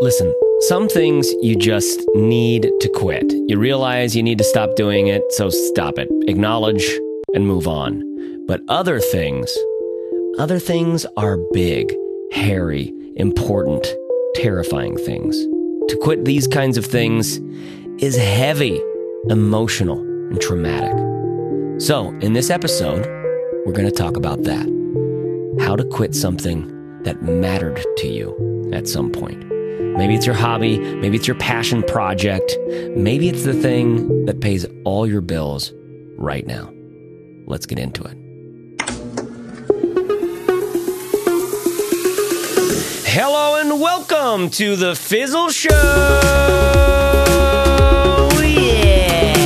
Listen, some things you just need to quit. You realize you need to stop doing it, so stop it. Acknowledge and move on. But other things, other things are big, hairy, important, terrifying things. To quit these kinds of things is heavy, emotional, and traumatic. So, in this episode, we're going to talk about that. How to quit something that mattered to you at some point. Maybe it's your hobby, maybe it's your passion project, maybe it's the thing that pays all your bills right now. Let's get into it. Hello and welcome to the Fizzle Show. Yeah.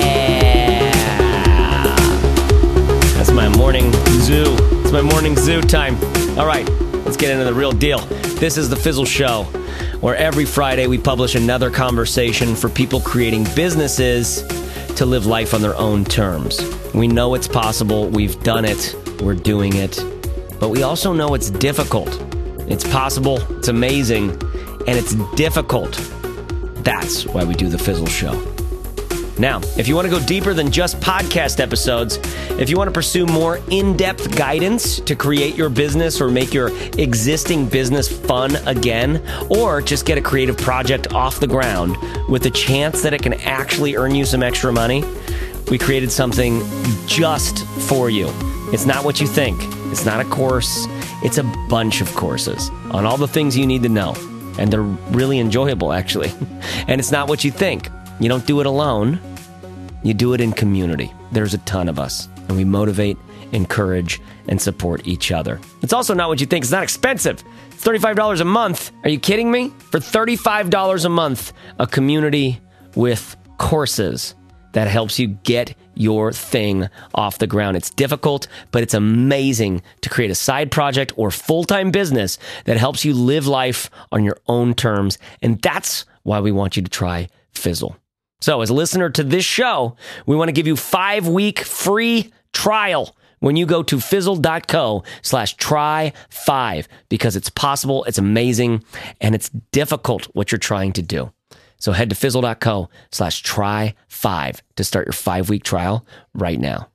That's my morning zoo. It's my morning zoo time. All right, let's get into the real deal. This is the Fizzle Show, where every Friday we publish another conversation for people creating businesses to live life on their own terms. We know it's possible, we've done it, we're doing it, but we also know it's difficult. It's possible, it's amazing, and it's difficult. That's why we do the Fizzle Show. Now, if you want to go deeper than just podcast episodes, if you want to pursue more in depth guidance to create your business or make your existing business fun again, or just get a creative project off the ground with a chance that it can actually earn you some extra money, we created something just for you. It's not what you think, it's not a course, it's a bunch of courses on all the things you need to know. And they're really enjoyable, actually. and it's not what you think. You don't do it alone, you do it in community. There's a ton of us, and we motivate, encourage, and support each other. It's also not what you think. It's not expensive. It's $35 a month. Are you kidding me? For $35 a month, a community with courses that helps you get your thing off the ground. It's difficult, but it's amazing to create a side project or full time business that helps you live life on your own terms. And that's why we want you to try Fizzle. So, as a listener to this show, we want to give you five week free trial when you go to fizzle.co slash try five because it's possible, it's amazing, and it's difficult what you're trying to do. So head to fizzle.co slash try five to start your five week trial right now.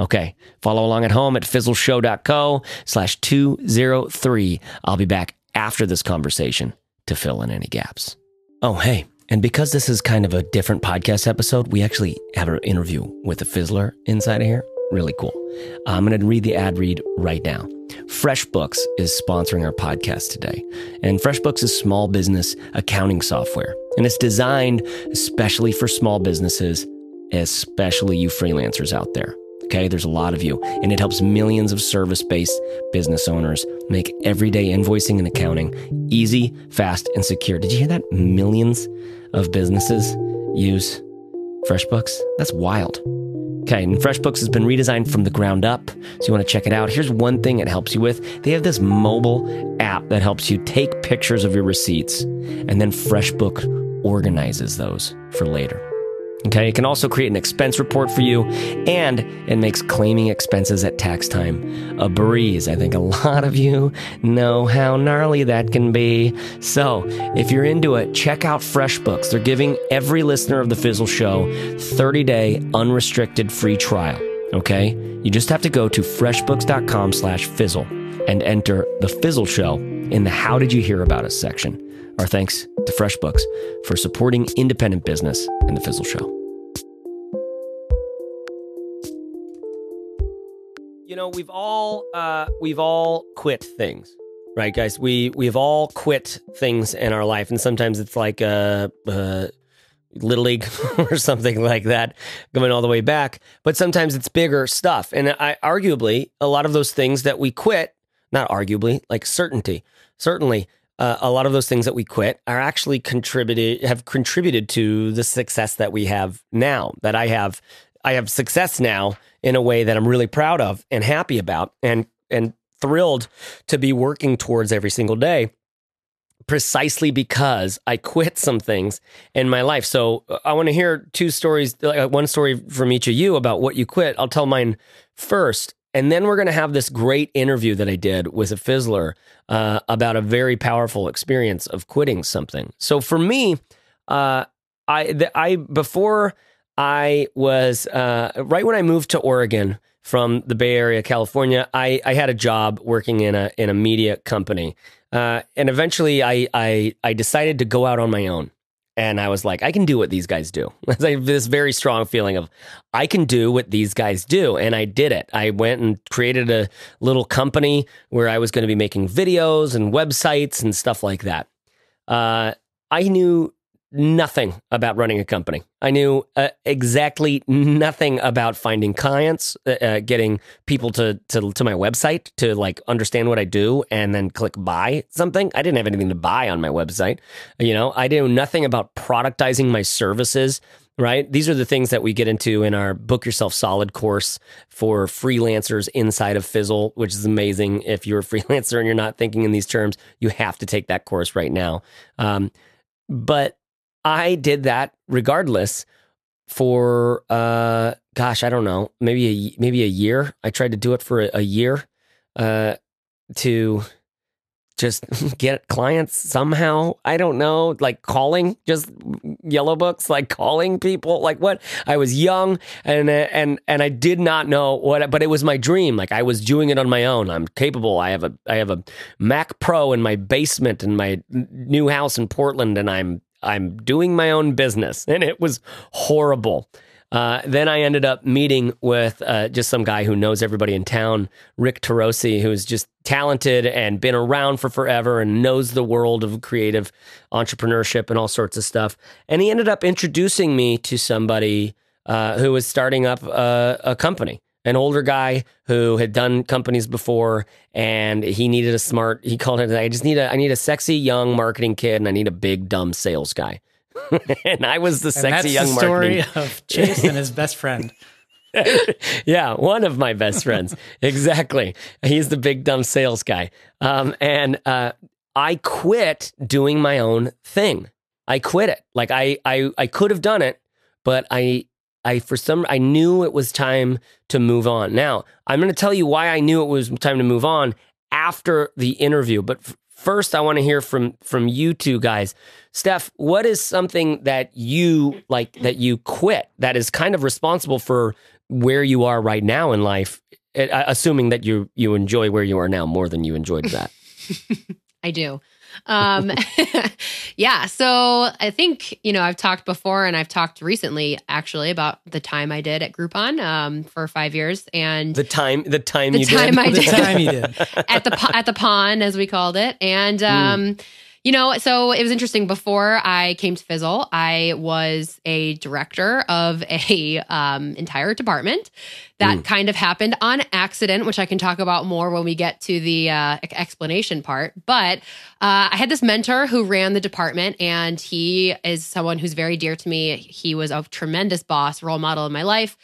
Okay. Follow along at home at fizzleshow.co slash 203. I'll be back after this conversation to fill in any gaps. Oh, hey. And because this is kind of a different podcast episode, we actually have an interview with a fizzler inside of here. Really cool. Uh, I'm going to read the ad read right now. FreshBooks is sponsoring our podcast today. And FreshBooks is small business accounting software. And it's designed especially for small businesses, especially you freelancers out there. Okay, there's a lot of you, and it helps millions of service based business owners make everyday invoicing and accounting easy, fast, and secure. Did you hear that? Millions of businesses use FreshBooks? That's wild. Okay, and FreshBooks has been redesigned from the ground up, so you want to check it out. Here's one thing it helps you with they have this mobile app that helps you take pictures of your receipts, and then FreshBook organizes those for later. Okay, it can also create an expense report for you, and it makes claiming expenses at tax time a breeze. I think a lot of you know how gnarly that can be. So, if you're into it, check out FreshBooks. They're giving every listener of the Fizzle Show 30 day unrestricted free trial. Okay, you just have to go to freshbooks.com slash fizzle and enter the Fizzle Show in the How Did You Hear About Us section. Our thanks to FreshBooks for supporting independent business and the Fizzle Show. You know, we've all uh, we've all quit things, right, guys? We we've all quit things in our life, and sometimes it's like a. Uh, uh, little league or something like that going all the way back but sometimes it's bigger stuff and i arguably a lot of those things that we quit not arguably like certainty certainly uh, a lot of those things that we quit are actually contributed have contributed to the success that we have now that i have i have success now in a way that i'm really proud of and happy about and and thrilled to be working towards every single day precisely because I quit some things in my life. So uh, I want to hear two stories, like one story from each of you about what you quit. I'll tell mine first. And then we're going to have this great interview that I did with a fizzler uh, about a very powerful experience of quitting something. So for me, uh, I I before I was uh, right when I moved to Oregon from the Bay Area, California. I, I had a job working in a in a media company, uh, and eventually I, I I decided to go out on my own. And I was like, I can do what these guys do. I have this very strong feeling of I can do what these guys do. And I did it. I went and created a little company where I was going to be making videos and websites and stuff like that. Uh, I knew nothing about running a company. I knew uh, exactly nothing about finding clients, uh, uh, getting people to, to to my website to like understand what I do and then click buy something. I didn't have anything to buy on my website. You know, I knew nothing about productizing my services. Right. These are the things that we get into in our Book Yourself Solid course for freelancers inside of Fizzle, which is amazing. If you're a freelancer and you're not thinking in these terms, you have to take that course right now. Um, but I did that regardless for uh gosh, I don't know, maybe a maybe a year. I tried to do it for a, a year uh to just get clients somehow. I don't know, like calling just yellow books, like calling people, like what? I was young and and and I did not know what, but it was my dream. Like I was doing it on my own. I'm capable. I have a I have a Mac Pro in my basement in my new house in Portland, and I'm I'm doing my own business, and it was horrible. Uh, then I ended up meeting with uh, just some guy who knows everybody in town, Rick Tarosi, who's just talented and been around for forever and knows the world of creative entrepreneurship and all sorts of stuff. And he ended up introducing me to somebody uh, who was starting up a, a company an older guy who had done companies before and he needed a smart he called it i just need a i need a sexy young marketing kid and i need a big dumb sales guy. And i was the sexy young the story marketing. of chase and his best friend. Yeah one of my best friends. Exactly. He's the big dumb sales guy. Um, and uh, i quit doing my own thing. I quit it. Like i i, I could have done it but i I for some I knew it was time to move on. Now, I'm going to tell you why I knew it was time to move on after the interview, but f- first I want to hear from from you two guys. Steph, what is something that you like that you quit that is kind of responsible for where you are right now in life, assuming that you you enjoy where you are now more than you enjoyed that? I do. Um, yeah. So I think, you know, I've talked before and I've talked recently actually about the time I did at Groupon um, for five years and the time, the time the you time did. I did. the time you did at the, at the pond, as we called it. And, um, mm you know, so it was interesting. Before I came to Fizzle, I was a director of a um, entire department. That mm. kind of happened on accident, which I can talk about more when we get to the uh, explanation part. But uh, I had this mentor who ran the department, and he is someone who's very dear to me. He was a tremendous boss, role model in my life.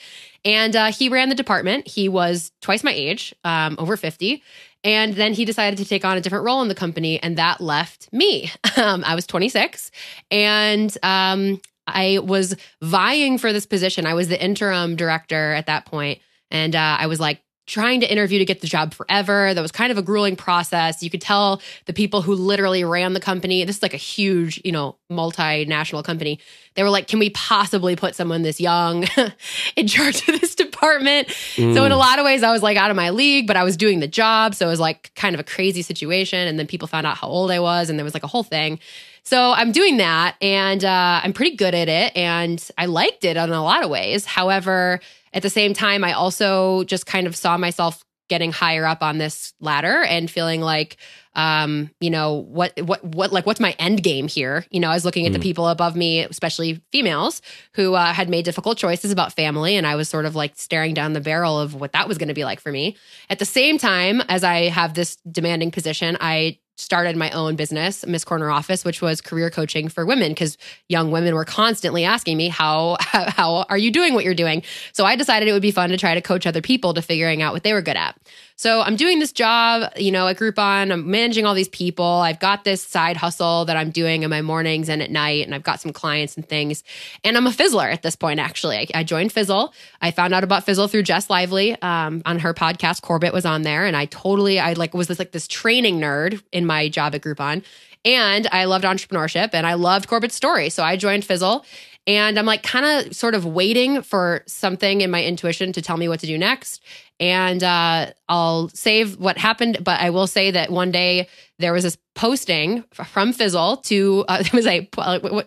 And uh, he ran the department. He was twice my age, um, over 50. And then he decided to take on a different role in the company, and that left me. Um, I was 26, and um, I was vying for this position. I was the interim director at that point, and uh, I was like, trying to interview to get the job forever. That was kind of a grueling process. You could tell the people who literally ran the company, this is like a huge, you know, multinational company. They were like, can we possibly put someone this young in charge of this department? Mm. So, in a mm. lot of ways, I was like out of my league, but I was doing the job. So, it was like kind of a crazy situation. And then people found out how old I was, and there was like a whole thing. So I'm doing that and uh, I'm pretty good at it and I liked it in a lot of ways. However, at the same time, I also just kind of saw myself getting higher up on this ladder and feeling like um you know what what what like what's my end game here you know i was looking at mm. the people above me especially females who uh, had made difficult choices about family and i was sort of like staring down the barrel of what that was going to be like for me at the same time as i have this demanding position i started my own business, Miss Corner Office, which was career coaching for women because young women were constantly asking me how, how, are you doing what you're doing. So I decided it would be fun to try to coach other people to figuring out what they were good at. So I'm doing this job, you know, at Groupon. I'm managing all these people. I've got this side hustle that I'm doing in my mornings and at night, and I've got some clients and things. And I'm a fizzler at this point, actually. I, I joined Fizzle. I found out about Fizzle through Jess Lively um, on her podcast. Corbett was on there, and I totally, I like was this like this training nerd in my job at Groupon. And I loved entrepreneurship and I loved Corbett's story. So I joined Fizzle and I'm like kind of sort of waiting for something in my intuition to tell me what to do next. And uh, I'll save what happened, but I will say that one day there was this posting from Fizzle to, uh, it was a,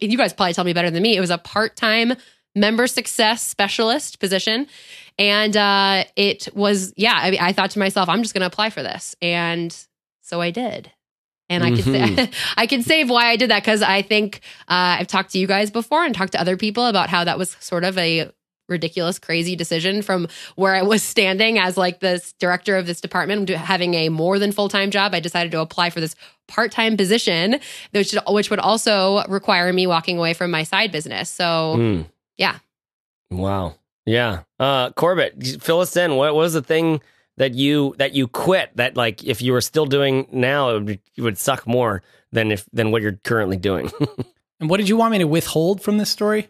you guys probably tell me better than me, it was a part time member success specialist position. And uh, it was, yeah, I, mean, I thought to myself, I'm just going to apply for this. And so I did. And I mm-hmm. can I can save why I did that because I think uh, I've talked to you guys before and talked to other people about how that was sort of a ridiculous, crazy decision from where I was standing as like this director of this department, having a more than full time job. I decided to apply for this part time position, which which would also require me walking away from my side business. So mm. yeah, wow, yeah. Uh, Corbett, fill us in. What was the thing? that you that you quit that like if you were still doing now it would, it would suck more than if than what you're currently doing. and what did you want me to withhold from this story?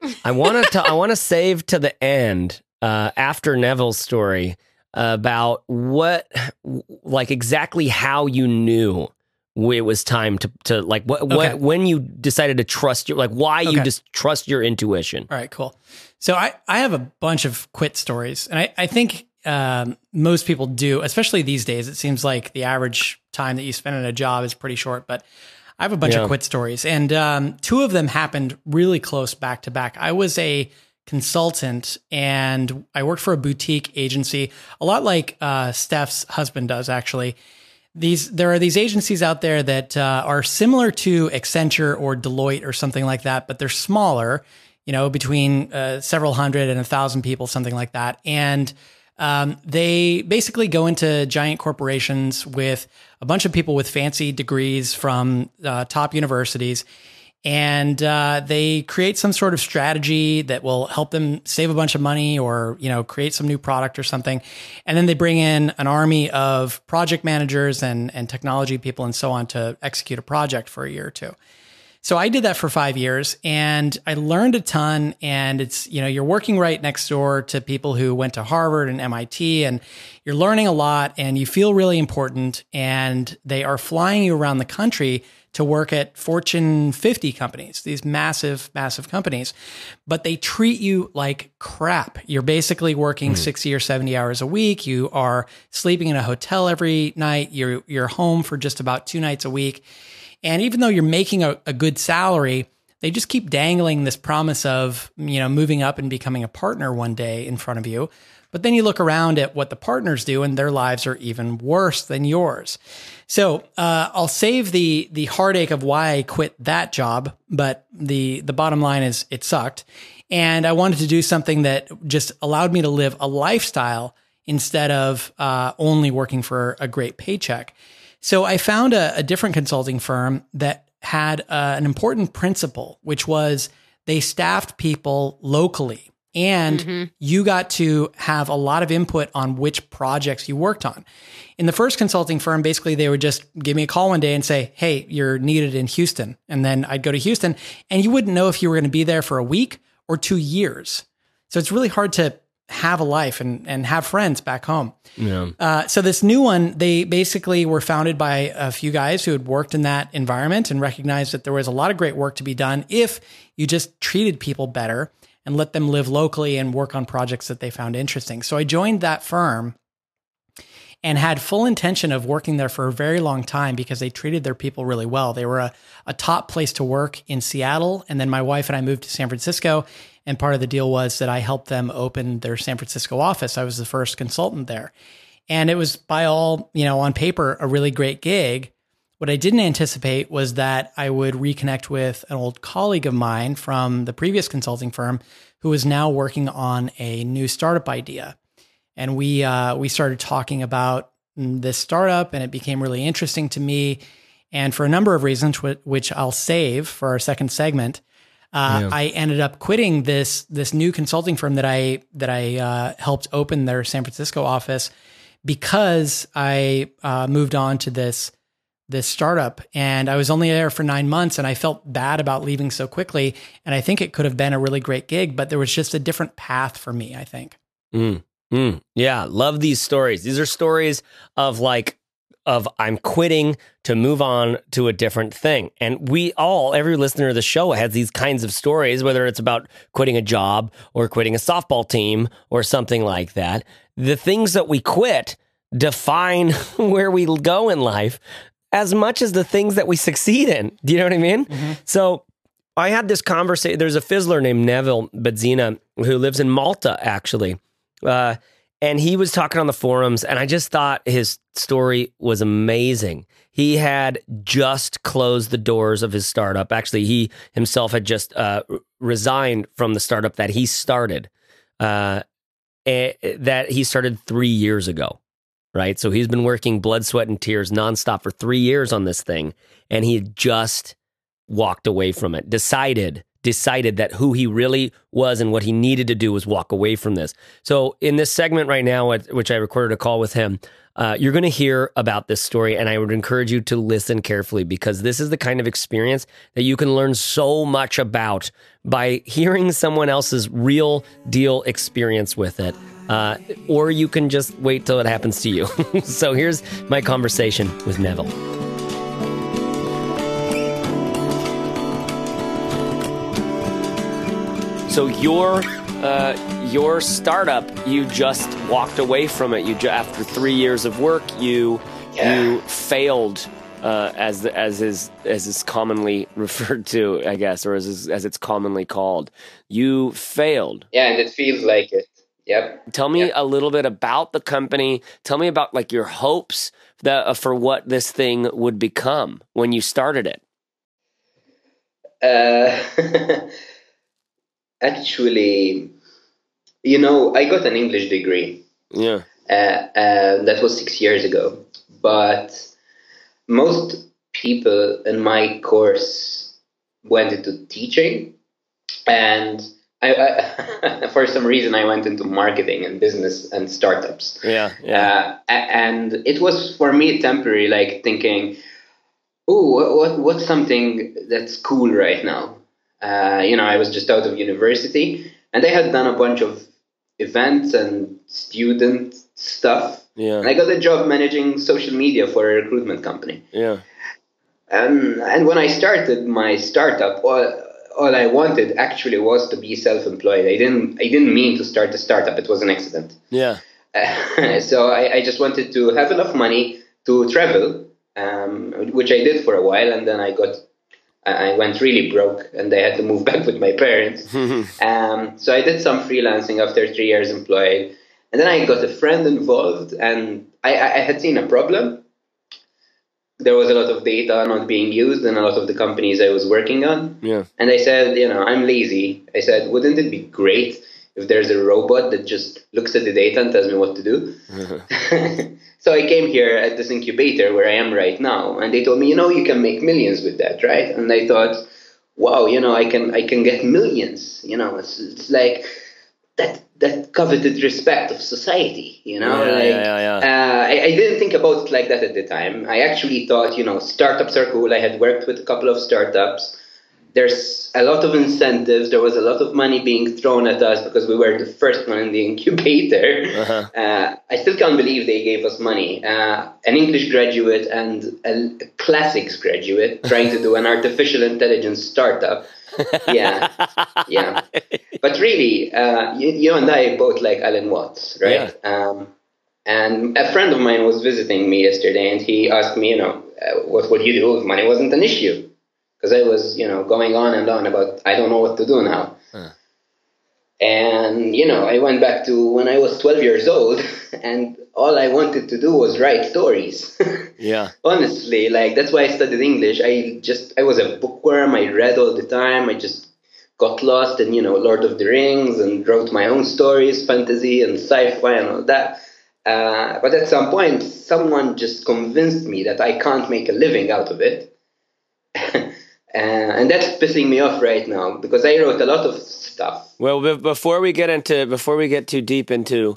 I want to I want to save to the end uh, after Neville's story about what like exactly how you knew it was time to to like what, okay. what when you decided to trust your like why okay. you just trust your intuition. All right, cool. So I I have a bunch of quit stories, and I I think um, most people do, especially these days. It seems like the average time that you spend in a job is pretty short, but I have a bunch yeah. of quit stories, and um, two of them happened really close back to back. I was a consultant and I worked for a boutique agency, a lot like uh, Steph's husband does, actually. These there are these agencies out there that uh, are similar to Accenture or Deloitte or something like that, but they're smaller. You know, between uh, several hundred and a thousand people, something like that, and um, they basically go into giant corporations with a bunch of people with fancy degrees from uh, top universities. And uh, they create some sort of strategy that will help them save a bunch of money or, you know, create some new product or something. And then they bring in an army of project managers and, and technology people and so on to execute a project for a year or two. So I did that for five years and I learned a ton. And it's, you know, you're working right next door to people who went to Harvard and MIT and you're learning a lot and you feel really important. And they are flying you around the country to work at Fortune 50 companies, these massive, massive companies, but they treat you like crap. You're basically working mm. 60 or 70 hours a week. You are sleeping in a hotel every night. You're, you're home for just about two nights a week and even though you're making a, a good salary, they just keep dangling this promise of, you know, moving up and becoming a partner one day in front of you. But then you look around at what the partners do, and their lives are even worse than yours. So uh, I'll save the the heartache of why I quit that job, but the the bottom line is it sucked, and I wanted to do something that just allowed me to live a lifestyle instead of uh, only working for a great paycheck. So I found a, a different consulting firm that had uh, an important principle, which was they staffed people locally and mm-hmm. you got to have a lot of input on which projects you worked on. In the first consulting firm, basically they would just give me a call one day and say, Hey, you're needed in Houston. And then I'd go to Houston and you wouldn't know if you were going to be there for a week or two years. So it's really hard to have a life and, and have friends back home. Yeah. Uh, so this new one, they basically were founded by a few guys who had worked in that environment and recognized that there was a lot of great work to be done if you just treated people better and let them live locally and work on projects that they found interesting. So I joined that firm and had full intention of working there for a very long time because they treated their people really well. They were a, a top place to work in Seattle. And then my wife and I moved to San Francisco and part of the deal was that I helped them open their San Francisco office. I was the first consultant there. And it was by all, you know, on paper, a really great gig. What I didn't anticipate was that I would reconnect with an old colleague of mine from the previous consulting firm who is now working on a new startup idea. And we uh, we started talking about this startup, and it became really interesting to me. And for a number of reasons, which I'll save for our second segment, uh, yeah. I ended up quitting this this new consulting firm that I that I uh, helped open their San Francisco office because I uh, moved on to this this startup and I was only there for nine months and I felt bad about leaving so quickly. And I think it could have been a really great gig, but there was just a different path for me, I think. Mm, mm, yeah, love these stories. These are stories of like of I'm quitting to move on to a different thing. And we all, every listener of the show has these kinds of stories, whether it's about quitting a job or quitting a softball team or something like that. The things that we quit define where we go in life as much as the things that we succeed in. Do you know what I mean? Mm-hmm. So I had this conversation. There's a fizzler named Neville Bezzina who lives in Malta, actually. Uh, and he was talking on the forums, and I just thought his story was amazing. He had just closed the doors of his startup. Actually, he himself had just uh, resigned from the startup that he started, uh, that he started three years ago, right? So he's been working blood, sweat, and tears nonstop for three years on this thing, and he had just walked away from it, decided decided that who he really was and what he needed to do was walk away from this. So, in this segment right now, which I recorded a call with him, uh, you're going to hear about this story, and I would encourage you to listen carefully because this is the kind of experience that you can learn so much about by hearing someone else's real deal experience with it. Uh, or you can just wait till it happens to you. so, here's my conversation with Neville. So your uh, your startup, you just walked away from it. You after three years of work, you yeah. you failed. Uh, as the, as is as is commonly referred to, I guess, or as as it's commonly called, you failed. Yeah, and it feels like it. Yep. Tell me yep. a little bit about the company. Tell me about like your hopes that uh, for what this thing would become when you started it. Uh, actually, you know, I got an English degree. Yeah. Uh, uh, that was six years ago. But most people in my course went into teaching, and I, I for some reason I went into marketing and business and startups. Yeah. yeah. Uh, and it was for me temporary, like thinking, oh, what, what's something that's cool right now? Uh, you know, I was just out of university, and they had done a bunch of events and student stuff. Yeah. And I got a job managing social media for a recruitment company. Yeah. And and when I started my startup, all, all I wanted actually was to be self-employed. I didn't I didn't mean to start a startup. It was an accident. Yeah. Uh, so I, I just wanted to have enough money to travel, um, which I did for a while, and then I got I went really broke and I had to move back with my parents. um, so I did some freelancing after three years employed. And then I got a friend involved and I, I had seen a problem. There was a lot of data not being used in a lot of the companies I was working on. Yeah. And I said, you know, I'm lazy. I said, wouldn't it be great if there's a robot that just looks at the data and tells me what to do? So I came here at this incubator where I am right now, and they told me, you know, you can make millions with that, right? And I thought, wow, you know, I can I can get millions. You know, it's, it's like that that coveted respect of society. You know, yeah, like yeah, yeah, uh, I, I didn't think about it like that at the time. I actually thought, you know, startups are cool. I had worked with a couple of startups there's a lot of incentives. There was a lot of money being thrown at us because we were the first one in the incubator. Uh-huh. Uh, I still can't believe they gave us money. Uh, an English graduate and a, classics graduate trying to do an artificial intelligence startup. Yeah, yeah. But really, uh, you, you, and I both like Alan Watts, right? Yeah. Um, and a friend of mine was visiting me yesterday, and he asked me, you know, uh, what would you do if money wasn't an issue? Because I was, you know, going on and on about I don't know what to do now. Huh. And you know, I went back to when I was 12 years old, and all I wanted to do was write stories. yeah. Honestly, like that's why I studied English. I just I was a bookworm. I read all the time. I just got lost in you know Lord of the Rings and wrote my own stories, fantasy and sci-fi and all that. Uh, but at some point, someone just convinced me that I can't make a living out of it. Uh, and that's pissing me off right now because I wrote a lot of stuff. Well, before we get into before we get too deep into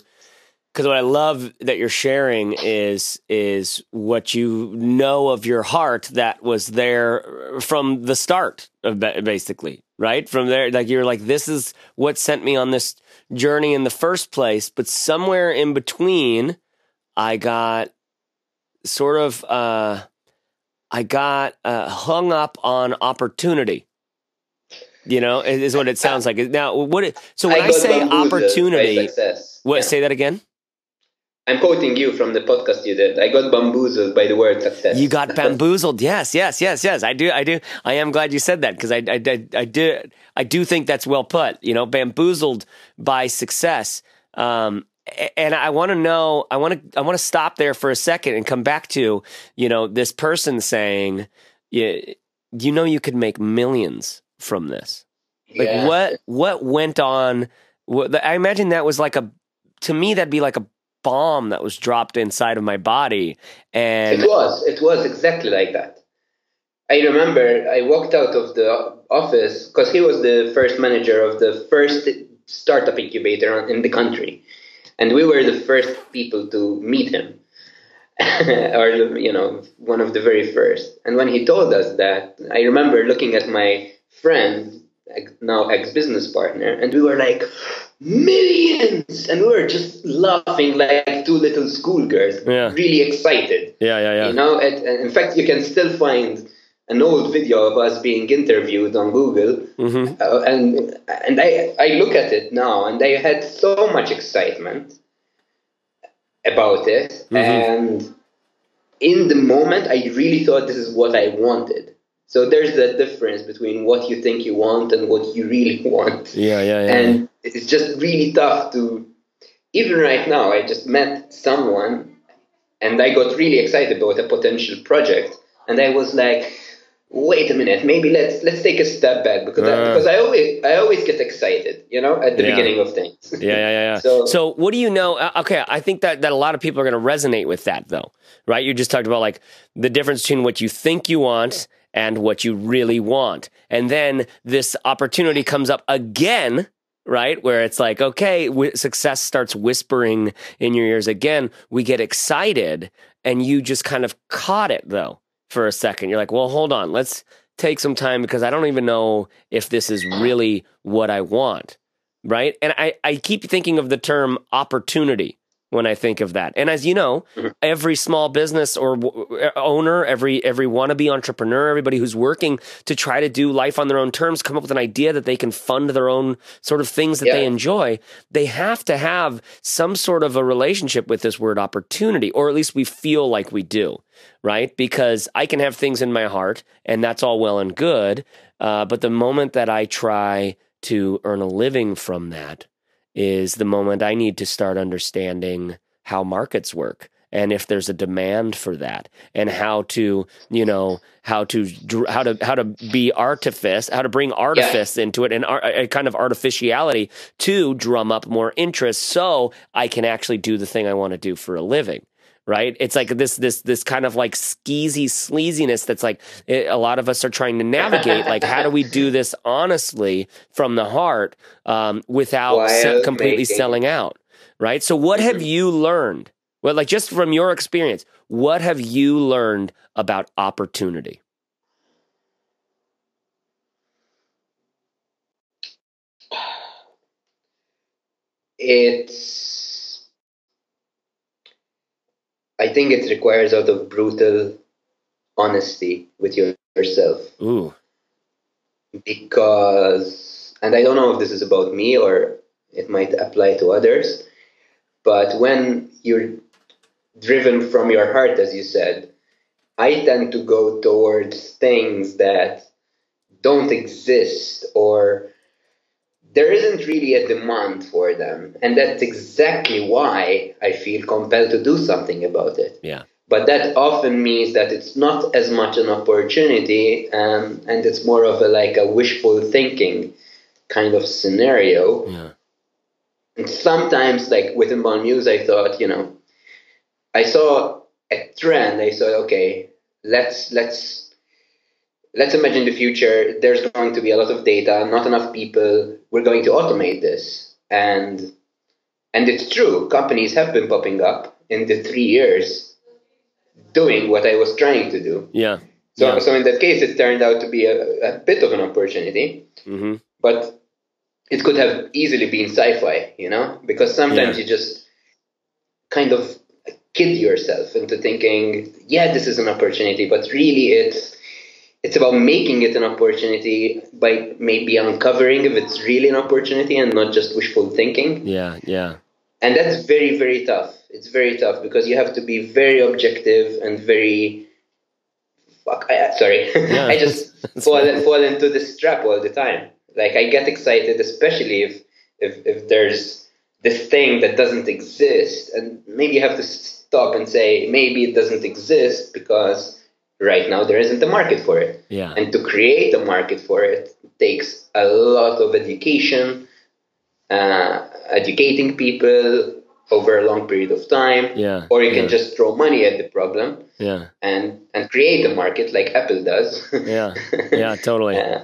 because what I love that you're sharing is is what you know of your heart that was there from the start of basically right from there like you're like this is what sent me on this journey in the first place but somewhere in between I got sort of uh I got uh, hung up on opportunity you know is what it sounds like now what so when I, I say opportunity what yeah. say that again I'm quoting you from the podcast you did. I got bamboozled by the word success. You got bamboozled. yes, yes, yes, yes. I do. I do. I am glad you said that because I, I, I, I do. I do think that's well put. You know, bamboozled by success. Um, and I want to know. I want to. I want to stop there for a second and come back to you know this person saying, you, you know, you could make millions from this. Like yeah. what? What went on? What, I imagine that was like a. To me, that'd be like a bomb that was dropped inside of my body. And it was, it was exactly like that. I remember I walked out of the office because he was the first manager of the first startup incubator in the country. And we were the first people to meet him. or you know one of the very first and when he told us that i remember looking at my friend now ex-business partner and we were like millions and we were just laughing like two little schoolgirls yeah. really excited yeah yeah yeah you know it, in fact you can still find an old video of us being interviewed on google mm-hmm. uh, and and I, I look at it now and i had so much excitement about it mm-hmm. and in the moment i really thought this is what i wanted so there's that difference between what you think you want and what you really want. Yeah, yeah, yeah. And it's just really tough to. Even right now, I just met someone, and I got really excited about a potential project, and I was like, "Wait a minute, maybe let's let's take a step back because uh, I, because I always I always get excited, you know, at the yeah. beginning of things." yeah, yeah, yeah. so, so what do you know? Uh, okay, I think that that a lot of people are going to resonate with that, though, right? You just talked about like the difference between what you think you want and what you really want. And then this opportunity comes up again, right? Where it's like, okay, w- success starts whispering in your ears again. We get excited and you just kind of caught it though for a second. You're like, well, hold on, let's take some time because I don't even know if this is really what I want. Right. And I, I keep thinking of the term opportunity when I think of that. And as you know, mm-hmm. every small business or w- owner, every every wannabe entrepreneur, everybody who's working to try to do life on their own terms, come up with an idea that they can fund their own sort of things that yeah. they enjoy, they have to have some sort of a relationship with this word opportunity, or at least we feel like we do, right? Because I can have things in my heart, and that's all well and good, uh, but the moment that I try to earn a living from that is the moment I need to start understanding how markets work and if there's a demand for that and how to you know how to how to how to be artifice how to bring artifice yeah. into it and a kind of artificiality to drum up more interest so I can actually do the thing I want to do for a living right? It's like this this this kind of like skeezy sleaziness that's like it, a lot of us are trying to navigate. like, how do we do this honestly from the heart um, without se- completely making. selling out, right? So, what have mm-hmm. you learned? Well, like just from your experience, what have you learned about opportunity? It's I think it requires out of brutal honesty with yourself. Ooh. Because, and I don't know if this is about me or it might apply to others, but when you're driven from your heart, as you said, I tend to go towards things that don't exist or there isn't really a demand for them. And that's exactly why I feel compelled to do something about it. Yeah. But that often means that it's not as much an opportunity um, and it's more of a like a wishful thinking kind of scenario. Yeah. And sometimes, like with Inbound News, I thought, you know, I saw a trend. I saw, okay, let's let's let's imagine the future. There's going to be a lot of data, not enough people. We're going to automate this. And And it's true, companies have been popping up in the three years doing what I was trying to do. Yeah. So, yeah. so in that case, it turned out to be a, a bit of an opportunity, hmm but it could have easily been sci-fi, you know, because sometimes Yeah. you just kind of kid yourself into thinking, yeah, this is an opportunity, but really it's it's about making it an opportunity by maybe uncovering if it's really an opportunity and not just wishful thinking. Yeah. Yeah. And that's very, very tough. It's very tough because you have to be very objective and very. Fuck, I, sorry. Yeah. I just fall, fall into this trap all the time. Like, I get excited, especially if, if, if there's this thing that doesn't exist. And maybe you have to stop and say, maybe it doesn't exist because right now there isn't a market for it. Yeah. And to create a market for it takes a lot of education, uh, educating people over a long period of time. Yeah. Or you can yeah. just throw money at the problem Yeah. and, and create a market like Apple does. Yeah. Yeah. Totally. Uh,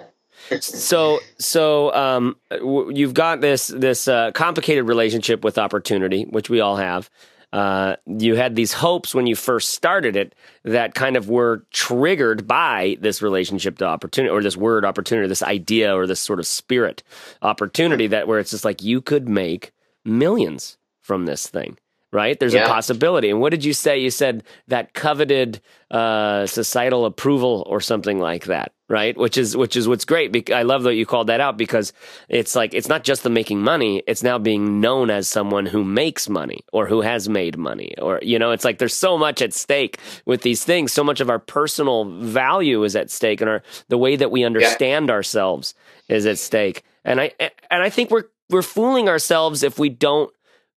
so so um, w- you've got this this uh, complicated relationship with opportunity, which we all have. Uh, you had these hopes when you first started it that kind of were triggered by this relationship to opportunity, or this word opportunity, this idea, or this sort of spirit opportunity that where it's just like you could make millions from this thing. Right? There's a possibility. And what did you say? You said that coveted uh, societal approval or something like that, right? Which is which is what's great. I love that you called that out because it's like it's not just the making money; it's now being known as someone who makes money or who has made money, or you know, it's like there's so much at stake with these things. So much of our personal value is at stake, and our the way that we understand ourselves is at stake. And I and I think we're we're fooling ourselves if we don't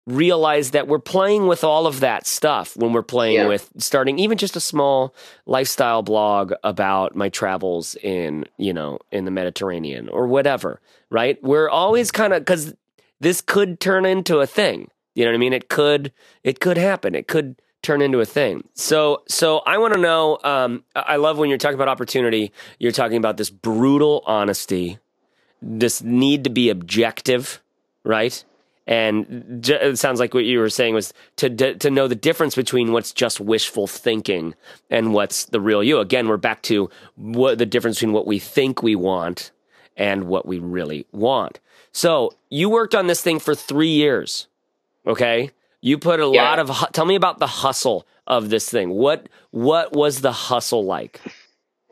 realize that we're playing with all of that stuff when we're playing Yeah. with starting even just a small lifestyle blog about my travels in you know in the mediterranean or whatever right? We're always kind of because this could turn into a thing. You know what i mean? It could it could happen. It could turn into a thing. So so i want to know um I love when you're talking about opportunity you're talking about this brutal honesty this need to be objective right and it sounds like what you were saying was to to know the difference between what's just wishful thinking and what's the real you. Again, we're back to what the difference between what we think we want and what we really want. So you worked on this thing for three years, okay? You put a Yeah. lot of. Tell me about the hustle of this thing. What what was the hustle like?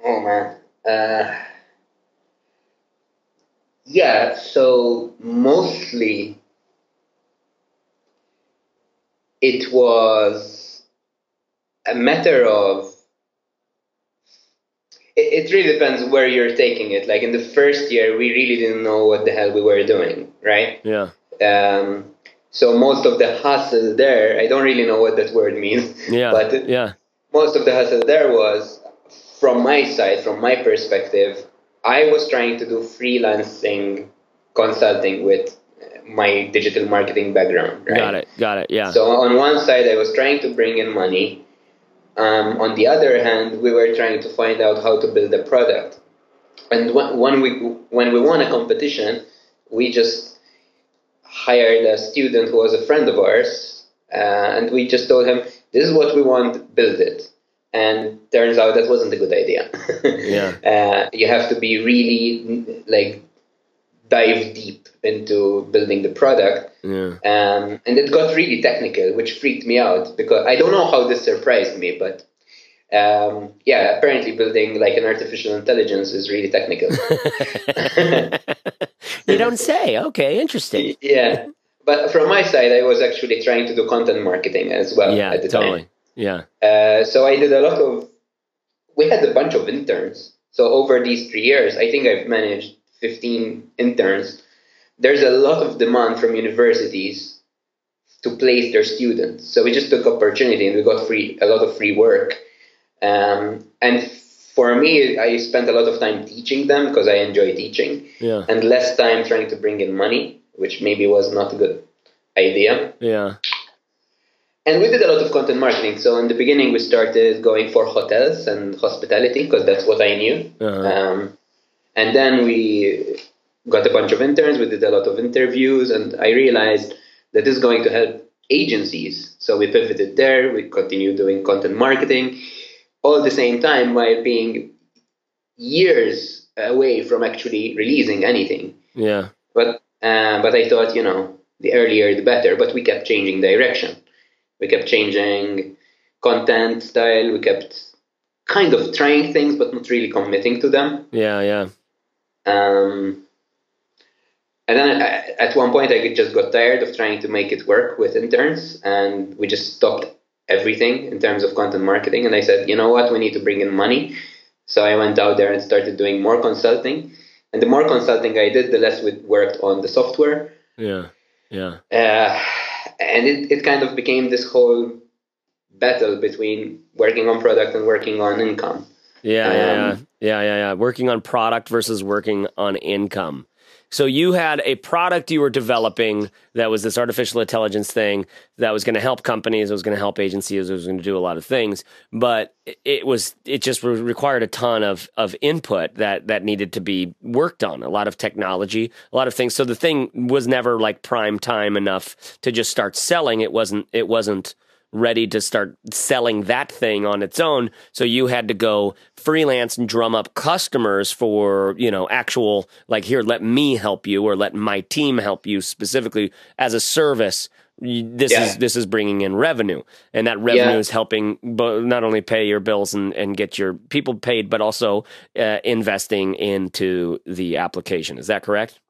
Oh man. Uh, yeah, so mostly it was a matter of. It, it really depends where you're taking it. Like in the first year, we really didn't know what the hell we were doing, right? Yeah, Um, so most of the hustle there, I don't really know what that word means. yeah, But yeah, most of the hustle there was from my side, from my perspective, I was trying to do freelancing consulting with my digital marketing background. Right? got it, got it. Yeah, So on one side, I was trying to bring in money. Um, on the other hand, we were trying to find out how to build a product. And when, when we when we won a competition, we just hired a student who was a friend of ours, uh, and we just told him, "This is what we want, build it." And turns out that wasn't a good idea. Yeah. uh, you have to be really like dive deep into building the product yeah, um, and it got really technical, which freaked me out because I don't know how this surprised me, but um, yeah, apparently building like an artificial intelligence is really technical. you don't say. Okay, interesting. yeah, but from my side, I was actually trying to do content marketing as well Yeah, at the totally. Yeah, time. Uh, so I did a lot of. We had a bunch of interns. So over these three years, I think I've managed 15 interns. There's a lot of demand from universities to place their students. So we just took opportunity and we got free a lot of free work. Um, and for me, I spent a lot of time teaching them because I enjoy teaching, yeah, and less time trying to bring in money, which maybe was not a good idea. yeah, And we did a lot of content marketing. So in the beginning, we started going for hotels and hospitality because that's what I knew. Uh-huh. Um, and then we got a bunch of interns. We did a lot of interviews, and I realized that is going to help agencies. So we pivoted there. We continued doing content marketing, all the same time while being years away from actually releasing anything. Yeah. But uh, but I thought, you know, the earlier the better. But we kept changing direction. We kept changing content style. We kept kind of trying things, but not really committing to them. Yeah, yeah. Um, and then I, at one point, I just got tired of trying to make it work with interns, and we just stopped everything in terms of content marketing. And I said, you know what, we need to bring in money. So I went out there and started doing more consulting. And the more consulting I did, the less we worked on the software. Yeah, yeah. Uh, and it, it kind of became this whole battle between working on product and working on income. Yeah, um, yeah, yeah, yeah, yeah. Working on product versus working on income. So you had a product you were developing that was this artificial intelligence thing that was going to help companies, it was going to help agencies, it was going to do a lot of things, but it was it just required a ton of of input that that needed to be worked on, a lot of technology, a lot of things. So the thing was never like prime time enough to just start selling. It wasn't it wasn't ready to start selling that thing on its own. So you had to go freelance and drum up customers for, you know, actual, like, here, let me help you or let my team help you specifically as a service. This yeah. is this is bringing in revenue, and that revenue yeah. is helping not only pay your bills and, and get your people paid, but also uh, investing into the application. Is that correct?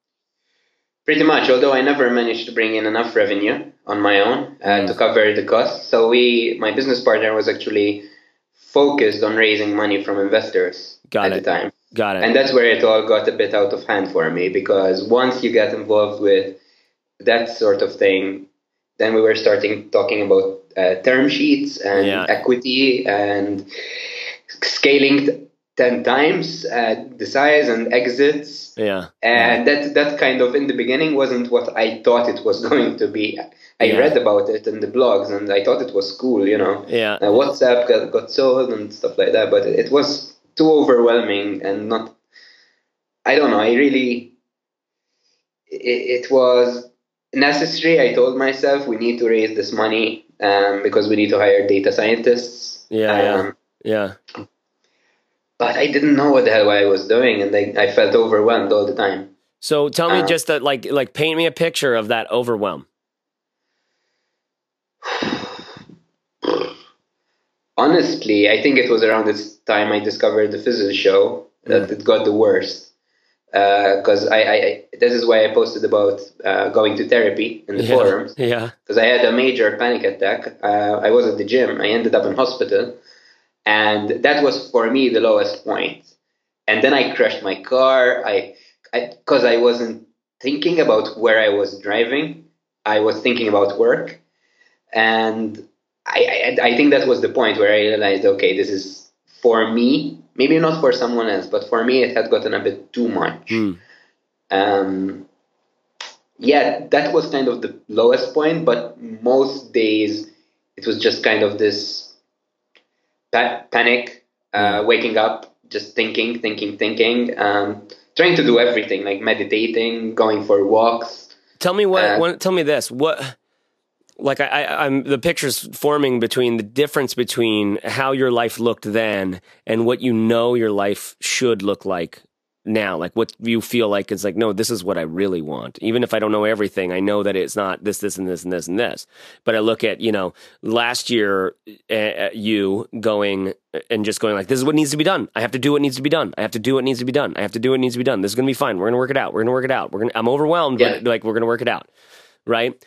Pretty much, although I never managed to bring in enough revenue on my own uh, mm. to cover the costs. So we, my business partner, was actually focused on raising money from investors got at it. the time. Got it. And that's where it all got a bit out of hand for me because once you get involved with that sort of thing, then we were starting talking about uh, term sheets and yeah. equity and scaling 10 times uh, the size and exits. Yeah. And yeah. that that kind of in the beginning wasn't what I thought it was going to be. I yeah. read about it in the blogs and I thought it was cool, you know. Yeah. Uh, WhatsApp got, got sold and stuff like that, but it was too overwhelming and not I don't know, I really it, it was necessary. I told myself we need to raise this money um, because we need to hire data scientists. Yeah. Um, yeah. yeah but I didn't know what the hell I was doing, and I, I felt overwhelmed all the time. So tell me, uh, just that, like, like paint me a picture of that overwhelm. Honestly, I think it was around this time I discovered the Fizzle show that mm. it got the worst. Because uh, I, I, this is why I posted about uh, going to therapy in the yeah. forums. Yeah. Because I had a major panic attack. Uh, I was at the gym. I ended up in hospital and that was for me the lowest point. And then i crashed my car. I because I, I, wasn't thinking about where i was driving. I was thinking about work. And I, I, I think that was the point where i realized okay this is for me maybe not for someone else but for me it had gotten a bit too much. Mm. um, yeah that was kind of the lowest point but most days it was just kind of this pa- panic, uh, waking up, just thinking, thinking, thinking, um, trying to do everything like meditating, going for walks. Tell me what. Uh, tell me this. What? Like I, I, I'm the pictures forming between the difference between how your life looked then and what you know your life should look like now like what you feel like is like no this is what i really want even if i don't know everything i know that it's not this this and this and this and this but i look at you know last year uh, you going and just going like this is what needs to be done i have to do what needs to be done i have to do what needs to be done i have to do what needs to be done this is going to be fine we're going to work it out we're going to work it out we're going to i'm overwhelmed yeah. but like we're going to work it out right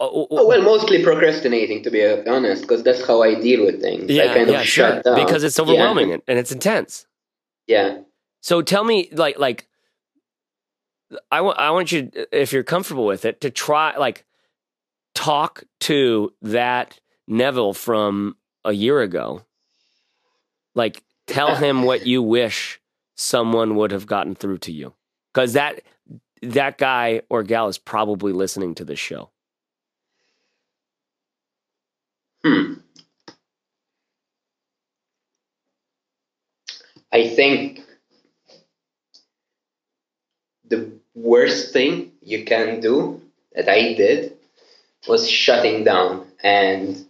Oh, oh, well, mostly procrastinating, to be honest, because that's how I deal with things. Yeah, yeah, of sure. Because it's overwhelming yeah. and it's intense. Yeah. So tell me, like, like, I want, I want you, if you're comfortable with it, to try, like, talk to that Neville from a year ago. Like, tell him what you wish someone would have gotten through to you, because that that guy or gal is probably listening to this show. Hmm. I think the worst thing you can do that I did was shutting down and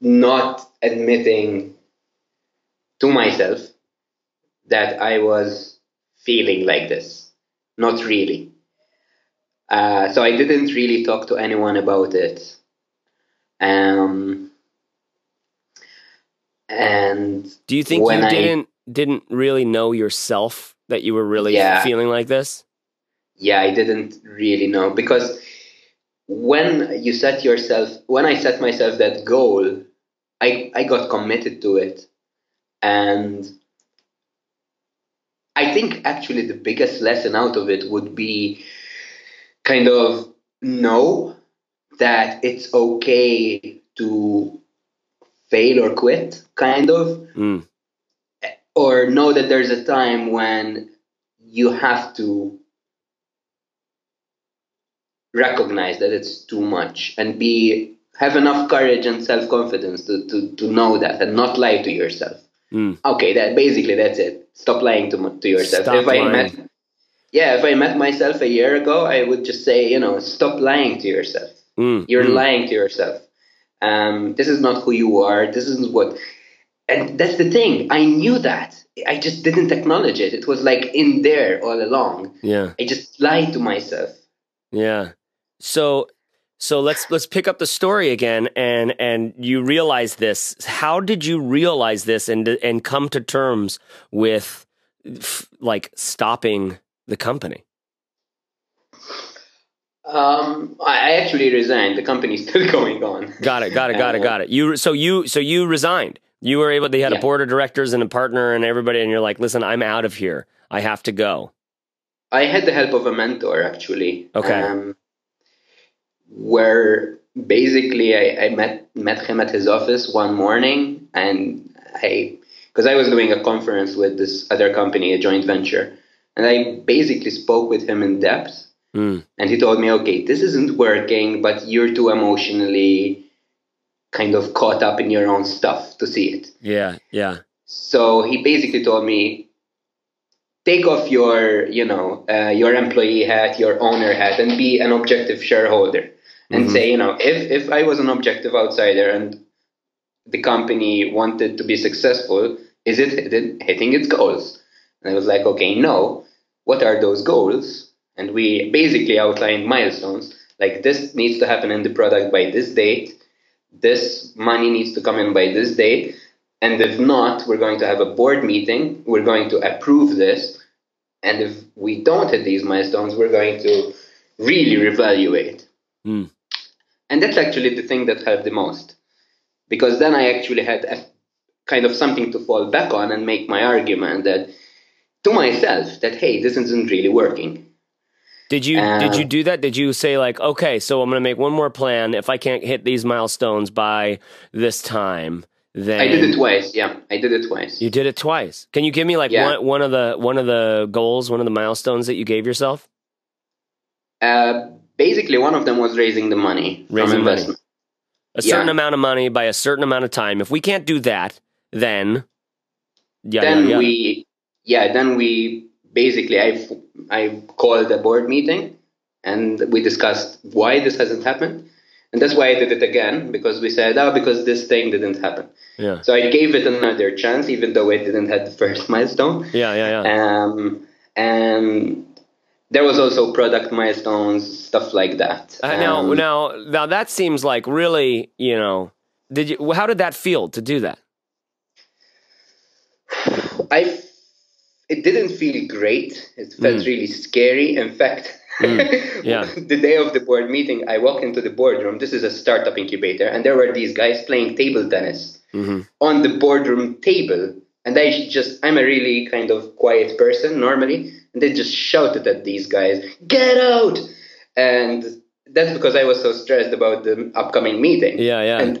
not admitting to myself that I was feeling like this. Not really. Uh, so I didn't really talk to anyone about it. Um, and Do you think you I- didn't didn't really know yourself that you were really Yeah. feeling like this? yeah, I didn't really know because when you set yourself, when I set myself that goal, I, I got committed to it. And I think actually the biggest lesson out of it would be kind of know that it's okay to fail or quit, kind of, Mm. Or know that there's a time when you have to recognize that it's too much and be have enough courage and self-confidence to, to, to know that and not lie to yourself Mm. okay that basically that's it stop lying to, to yourself Stop if i met yeah if i met myself a year ago i would just say you know stop lying to yourself Mm. you're Mm. lying to yourself um, this is not who you are this isn't what and that's the thing i knew that i just didn't acknowledge it it was like in there all along Yeah. i just lied to myself Yeah. So so let's let's pick up the story again and and you realize this. How did you realize this and and come to terms with f- like stopping the company? Um, I I actually resigned. The company's still going on. Got it. Got it. Got it. Got it. You so you so you resigned. You were able. They had a board of directors and a partner and everybody, and you're like, listen, I'm out of here. I have to go. I had the help of a mentor actually. Okay. Um, where basically I, I met met him at his office one morning, and I because I was doing a conference with this other company, a joint venture, and I basically spoke with him in depth. Mm. And he told me, okay, this isn't working, but you're too emotionally kind of caught up in your own stuff to see it. Yeah. Yeah. So he basically told me, take off your, you know, uh, your employee hat, your owner hat, and be an objective shareholder, and Mhm. say, you know, if if I was an objective outsider and the company wanted to be successful, is it hitting its goals? And I was like, okay, no. What are those goals? And we basically outlined milestones like this needs to happen in the product by this date. This money needs to come in by this date. And if not, we're going to have a board meeting. We're going to approve this. And if we don't hit these milestones, we're going to really reevaluate. Hmm. And that's actually the thing that helped the most. Because then I actually had a, kind of something to fall back on and make my argument that to myself that, hey, this isn't really working. Did you did you do that? Did you say like, okay, so I'm going to make one more plan. If I can't hit these milestones by this time, then I did it twice. Yeah, I did it twice. You did it twice. Can you give me like Yeah. one one of the one of the goals, one of the milestones that you gave yourself? Uh, basically, one of them was raising the money Raising from money. investment. A certain Yeah. amount of money by a certain amount of time. If we can't do that, then yeah, then we, yeah, then we basically I I called a board meeting and we discussed why this hasn't happened, and that's why I did it again because we said, oh, because this thing didn't happen. yeah, So I gave it another chance, even though it didn't have the first milestone. yeah, yeah, yeah. Um, and there was also product milestones, stuff like that. Uh, now, Um, now, now that seems like really, you know, did you? How did that feel to do that? I it didn't feel great. It felt Mm. really scary. In fact, Mm. Yeah. the day of the board meeting, I walk into the boardroom. This is a startup incubator, and there were these guys playing table tennis hmm on the boardroom table. And I just, I'm a really kind of quiet person normally, and they just shouted at these guys, "Get out!" And that's because I was so stressed about the upcoming meeting. Yeah, yeah. And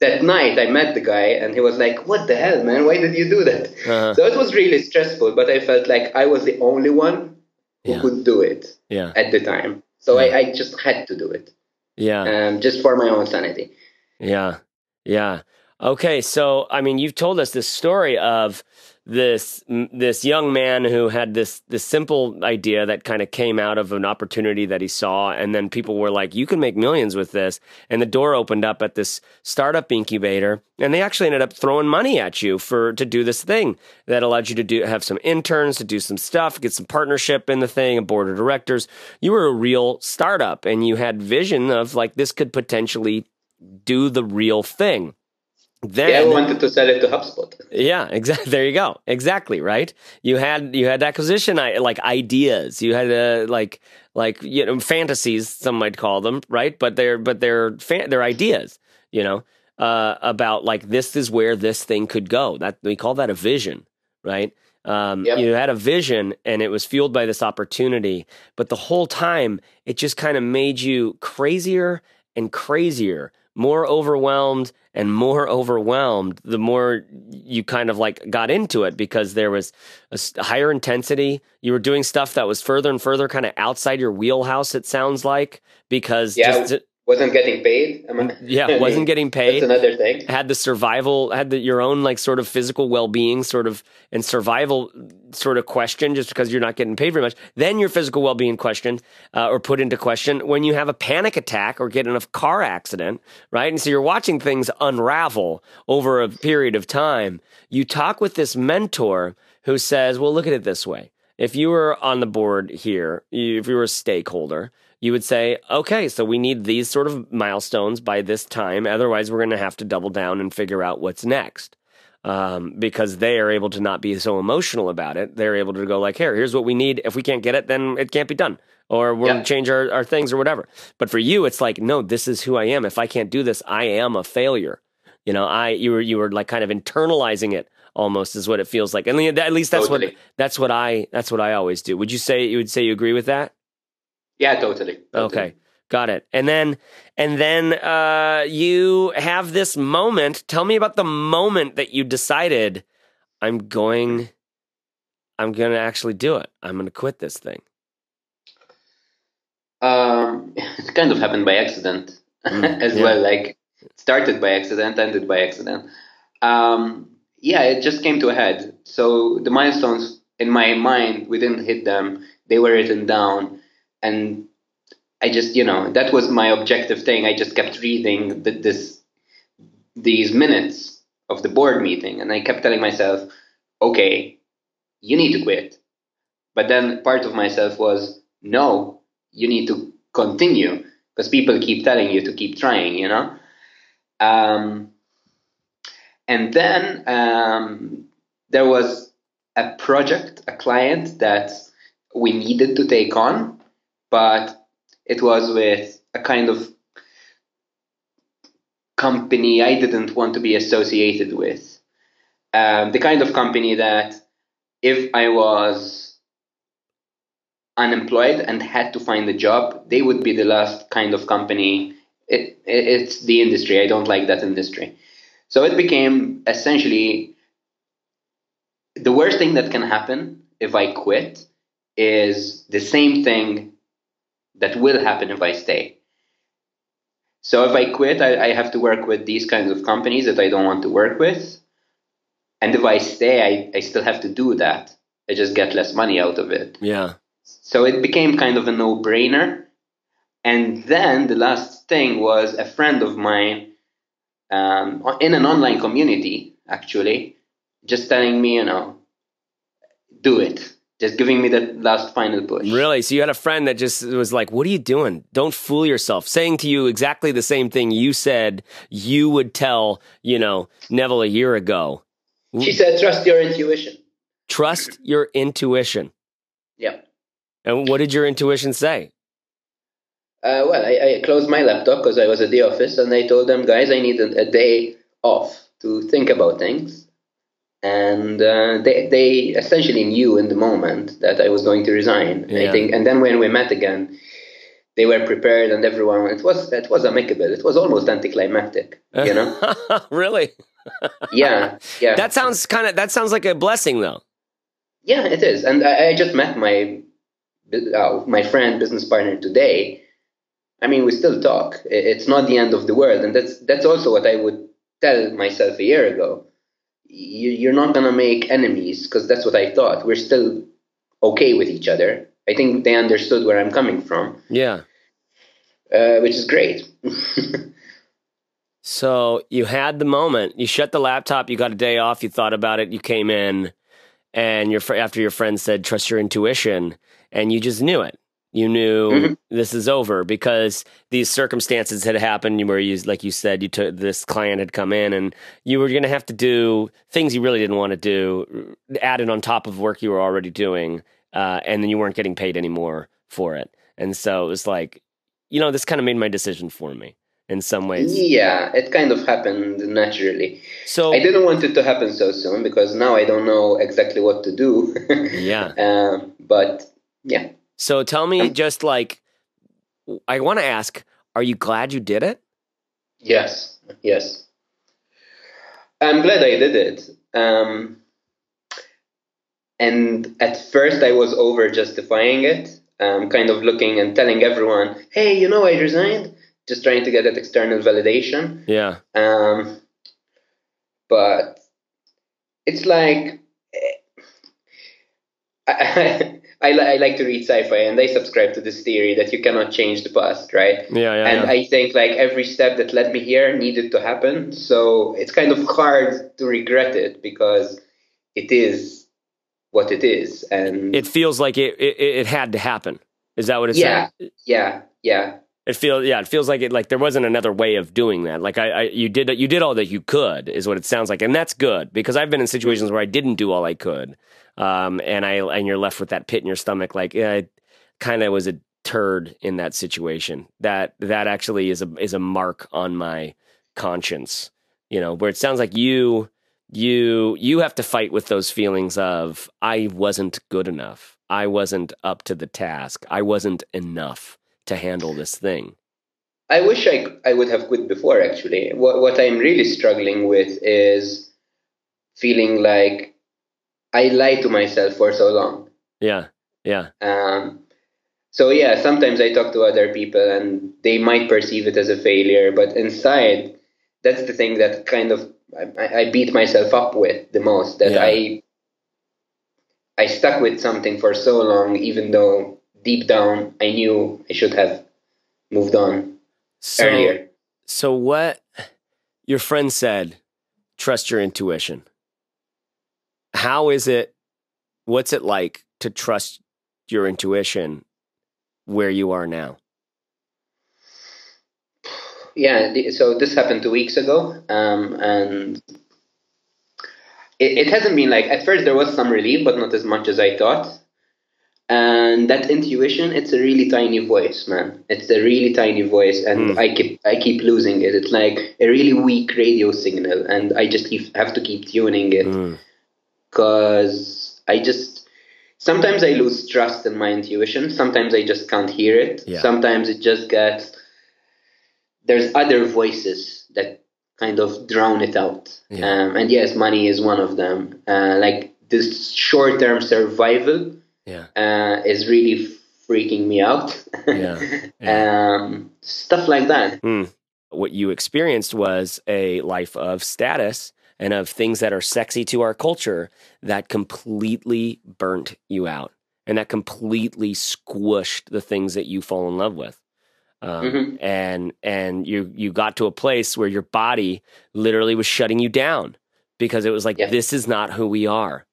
that night I met the guy and he was like, What the hell, man? Why did you do that? Uh-huh. So it was really stressful, but I felt like I was the only one who Yeah. could do it yeah, at the time. So I, I just had to do it, yeah. um, just for my own sanity. Yeah. Yeah. Okay. So, I mean, you've told us this story of this this young man who had this this simple idea that kind of came out of an opportunity that he saw and then people were like you can make millions with this and the door opened up at this startup incubator and they actually ended up throwing money at you for to do this thing that allowed you to do have some interns to do some stuff get some partnership in the thing a board of directors. You were a real startup and you had vision of like this could potentially do the real thing then yeah, I wanted to sell it to HubSpot. Yeah, exactly. There you go. Exactly right. You had you had acquisition like ideas. You had uh, like like you know fantasies. Some might call them right, but they're but they're fan, they're ideas. You know uh, about like this is where this thing could go. That we call that a vision, right? Um, yep. You had a vision and it was fueled by this opportunity, but the whole time it just kind of made you crazier and crazier more overwhelmed and more overwhelmed the more you kind of like got into it because there was a higher intensity. You were doing stuff that was further and further kind of outside your wheelhouse it sounds like because yeah, just, wasn't getting paid. I, yeah, wasn't getting paid. That's another thing. Had the survival, had the, your own like sort of physical well being, sort of and survival sort of question, just because you're not getting paid very much. Then your physical well being question uh, or put into question when you have a panic attack or get in a car accident, right? And so you're watching things unravel over a period of time. You talk with this mentor who says, "Well, look at it this way." If you were on the board here, if you were a stakeholder, you would say, okay, so we need these sort of milestones by this time. Otherwise, we're going to have to double down and figure out what's next. Um, because they are able to not be so emotional about it. They're able to go like, here, here's what we need. If we can't get it, then it can't be done. Or we'll yeah. change our, our things or whatever. But for you, it's like, no, this is who I am. If I can't do this, I am a failure. You know, I you were you were like kind of internalizing it almost is what it feels like. And at least that's totally. what that's what I that's what I always do. Would you say you would say you agree with that? Yeah, totally. totally. Okay. Got it. And then and then uh you have this moment. Tell me about the moment that you decided I'm going I'm going to actually do it. I'm going to quit this thing. Um it kind of happened by accident mm, as yeah. well like started by accident, ended by accident. Um yeah, it just came to a head. So the milestones in my mind, we didn't hit them. They were written down and I just you know that was my objective thing. I just kept reading the, this these minutes of the board meeting, and I kept telling myself, okay, you need to quit. But then part of myself was, no, you need to continue because people keep telling you to keep trying, you know. Um, and then um, there was a project, a client that we needed to take on but it was with a kind of company I didn't want to be associated with. Um, the kind of company that if I was unemployed and had to find a job, they would be the last kind of company. It, it, it's the industry. I don't like that industry. So it became essentially the worst thing that can happen if I quit is the same thing that will happen if I stay. So if I quit, I, I, have to work with these kinds of companies that I don't want to work with. And if I stay, I, I still have to do that. I just get less money out of it. Yeah. So it became kind of a no brainer. And then the last thing was a friend of mine um, in an online community, actually, just telling me, you know, do it just giving me that last final push. Really? So you had a friend that just was like, "What are you doing? Don't fool yourself." Saying to you exactly the same thing you said you would tell, you know, Neville a year ago. She said, "Trust your intuition." Trust your intuition. Yeah. And what did your intuition say? Uh, well, I, I, closed my laptop because I was at the office, and I told them, guys, I need a, a day off to think about things and uh, they they essentially knew in the moment that I was going to resign. Yeah. I think, and then when we met again, they were prepared, and everyone. It was it was amicable. It was almost anticlimactic, you know. really? yeah, yeah. That sounds kind of that sounds like a blessing, though. Yeah, it is, and I, I just met my uh, my friend, business partner today. I mean, we still talk. It's not the end of the world, and that's that's also what I would tell myself a year ago you're not gonna make enemies because that's what I thought. We're still okay with each other. I think they understood where I'm coming from, Yeah. uh, which is great. So you had the moment. You shut the laptop. You got a day off. You thought about it. You came in, and your fr- after your friend said, "Trust your intuition," and you just knew it. You knew Mhm. this is over because these circumstances had happened where you, like you said, you took this client had come in, and you were going to have to do things you really didn't want to do, added on top of work you were already doing, uh, and then you weren't getting paid anymore for it. And so it was like, you know, this kind of made my decision for me in some ways. yeah, it kind of happened naturally. So I didn't want it to happen so soon because now I don't know exactly what to do. Yeah. Um, but yeah, So tell me just like I want to ask, are you glad you did it? yes, yes. I'm glad I did it. Um, and at first, I was over justifying it, um, kind of looking and telling everyone, "Hey, you know, I resigned." Just trying to get that external validation. Yeah. Um, but it's like I, I, li- I like to read sci-fi, and I subscribe to this theory that you cannot change the past, right? Yeah, yeah. and yeah. I think like every step that led me here needed to happen. So it's kind of hard to regret it because it is what it is, and it feels like it, it it had to happen. Is that what it's yeah, saying? yeah, yeah, It feels yeah, it feels like it like there wasn't another way of doing that. Like I, I you did you did all that you could is what it sounds like. And that's good because I've been in situations where I didn't do all I could. Um and I and you're left with that pit in your stomach like I kind of was a turd in that situation. That that actually is a is a mark on my conscience. You know, where it sounds like you you you have to fight with those feelings of I wasn't good enough. I wasn't up to the task. I wasn't enough to handle this thing. I wish I, I would have quit before, actually. What, what I'm really struggling with is feeling like I lied to myself for so long. Yeah. Yeah. Um, so, yeah, sometimes I talk to other people and they might perceive it as a failure, but inside, that's the thing that kind of I, I beat myself up with the most. That Yeah. I I stuck with something for so long, even though deep down I knew I should have moved on So, earlier. so what your friend said, trust your intuition. How is it what's it like to trust your intuition where you are now? Yeah, so this happened two weeks ago, um, and it, it hasn't been like at first there was some relief, but not as much as I thought. And that intuition, it's a really tiny voice, man. It's a really tiny voice, and Hmm. I keep I keep losing it. It's like a really weak radio signal, and I just keep, have to keep tuning it Mm. Because I just sometimes I lose trust in my intuition. Sometimes I just can't hear it. Yeah. Sometimes it just gets there's other voices that kind of drown it out. Yeah. Um, and yes, money is one of them. Uh, like this short term survival Yeah. uh, is really freaking me out. Yeah. um, stuff like that. What you experienced was a life of status and of things that are sexy to our culture that completely burnt you out and that completely squished the things that you fall in love with. Um, Mhm. and and you you got to a place where your body literally was shutting you down because it was like Yeah. this is not who we are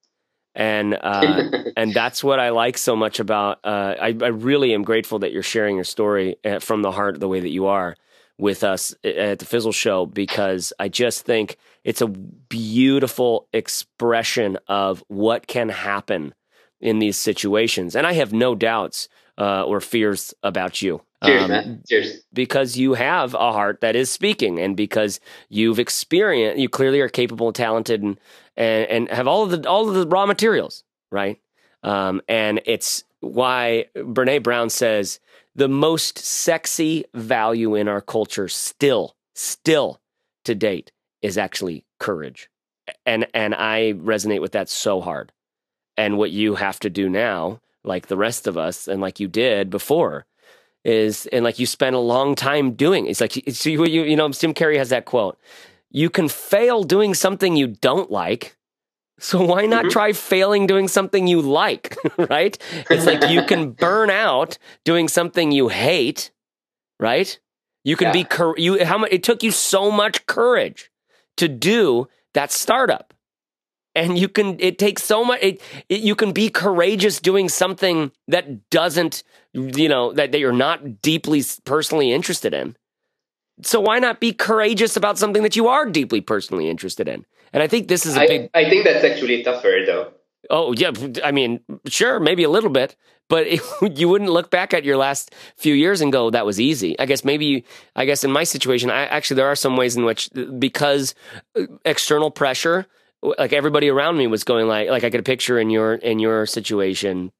and uh, and that's what I like so much about. Uh, I, I really am grateful that you're sharing your story uh, from the heart the way that you are with us at the Fizzle Show because I just think it's a beautiful expression of what can happen in these situations, and I have no doubts uh, or fears about you. Cheers, Um, man. Cheers. because you have a heart that is speaking and because you've experienced you clearly are capable talented and and, and have all of the all of the raw materials right um, and it's why brene brown says the most sexy value in our culture still still to date is actually courage and and i resonate with that so hard and what you have to do now like the rest of us and like you did before is and like you spent a long time doing. It's like it's, you you you know Jim Carrey has that quote. you can fail doing something you don't like. So why not Mhm. try failing doing something you like, right? It's like you can burn out doing something you hate, right? You can be Yeah. cour- you how much it took you so much courage to do that startup. And you can it takes so much it, it you can be courageous doing something that doesn't you know that, that you're not deeply personally interested in. So why not be courageous about something that you are deeply personally interested in? And I think this is a I, big I think that's actually tougher though. Oh yeah, I mean, sure, maybe a little bit, but it, you wouldn't look back at your last few years and go, "That was easy." I guess maybe, I guess in my situation, I actually there are some ways in which because uh, external pressure, like everybody around me was going like, like I get a picture in your in your situation.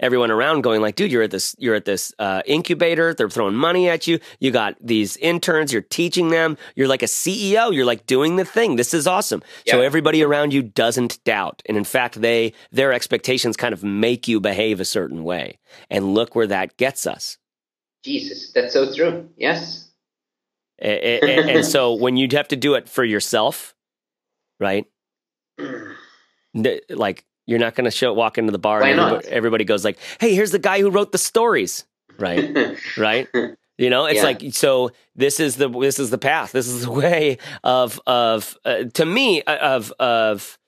Everyone around going like, dude, you're at this, you're at this uh, incubator. They're throwing money at you. You got these interns. You're teaching them. You're like a CEO. You're like doing the thing. This is awesome. So everybody around you doesn't doubt, and in fact, they their expectations kind of make you behave a certain way. And look where that gets us. Jesus, that's so true. Yes. A- a- a- and so when you'd have to do it for yourself, right? Like you're not going to show walk into the bar Why and everybody, everybody goes like, "Hey, here's the guy who wrote the stories." Right? right? You know, it's Yeah. like so. This is the this is the path. This is the way of of uh, to me uh, of of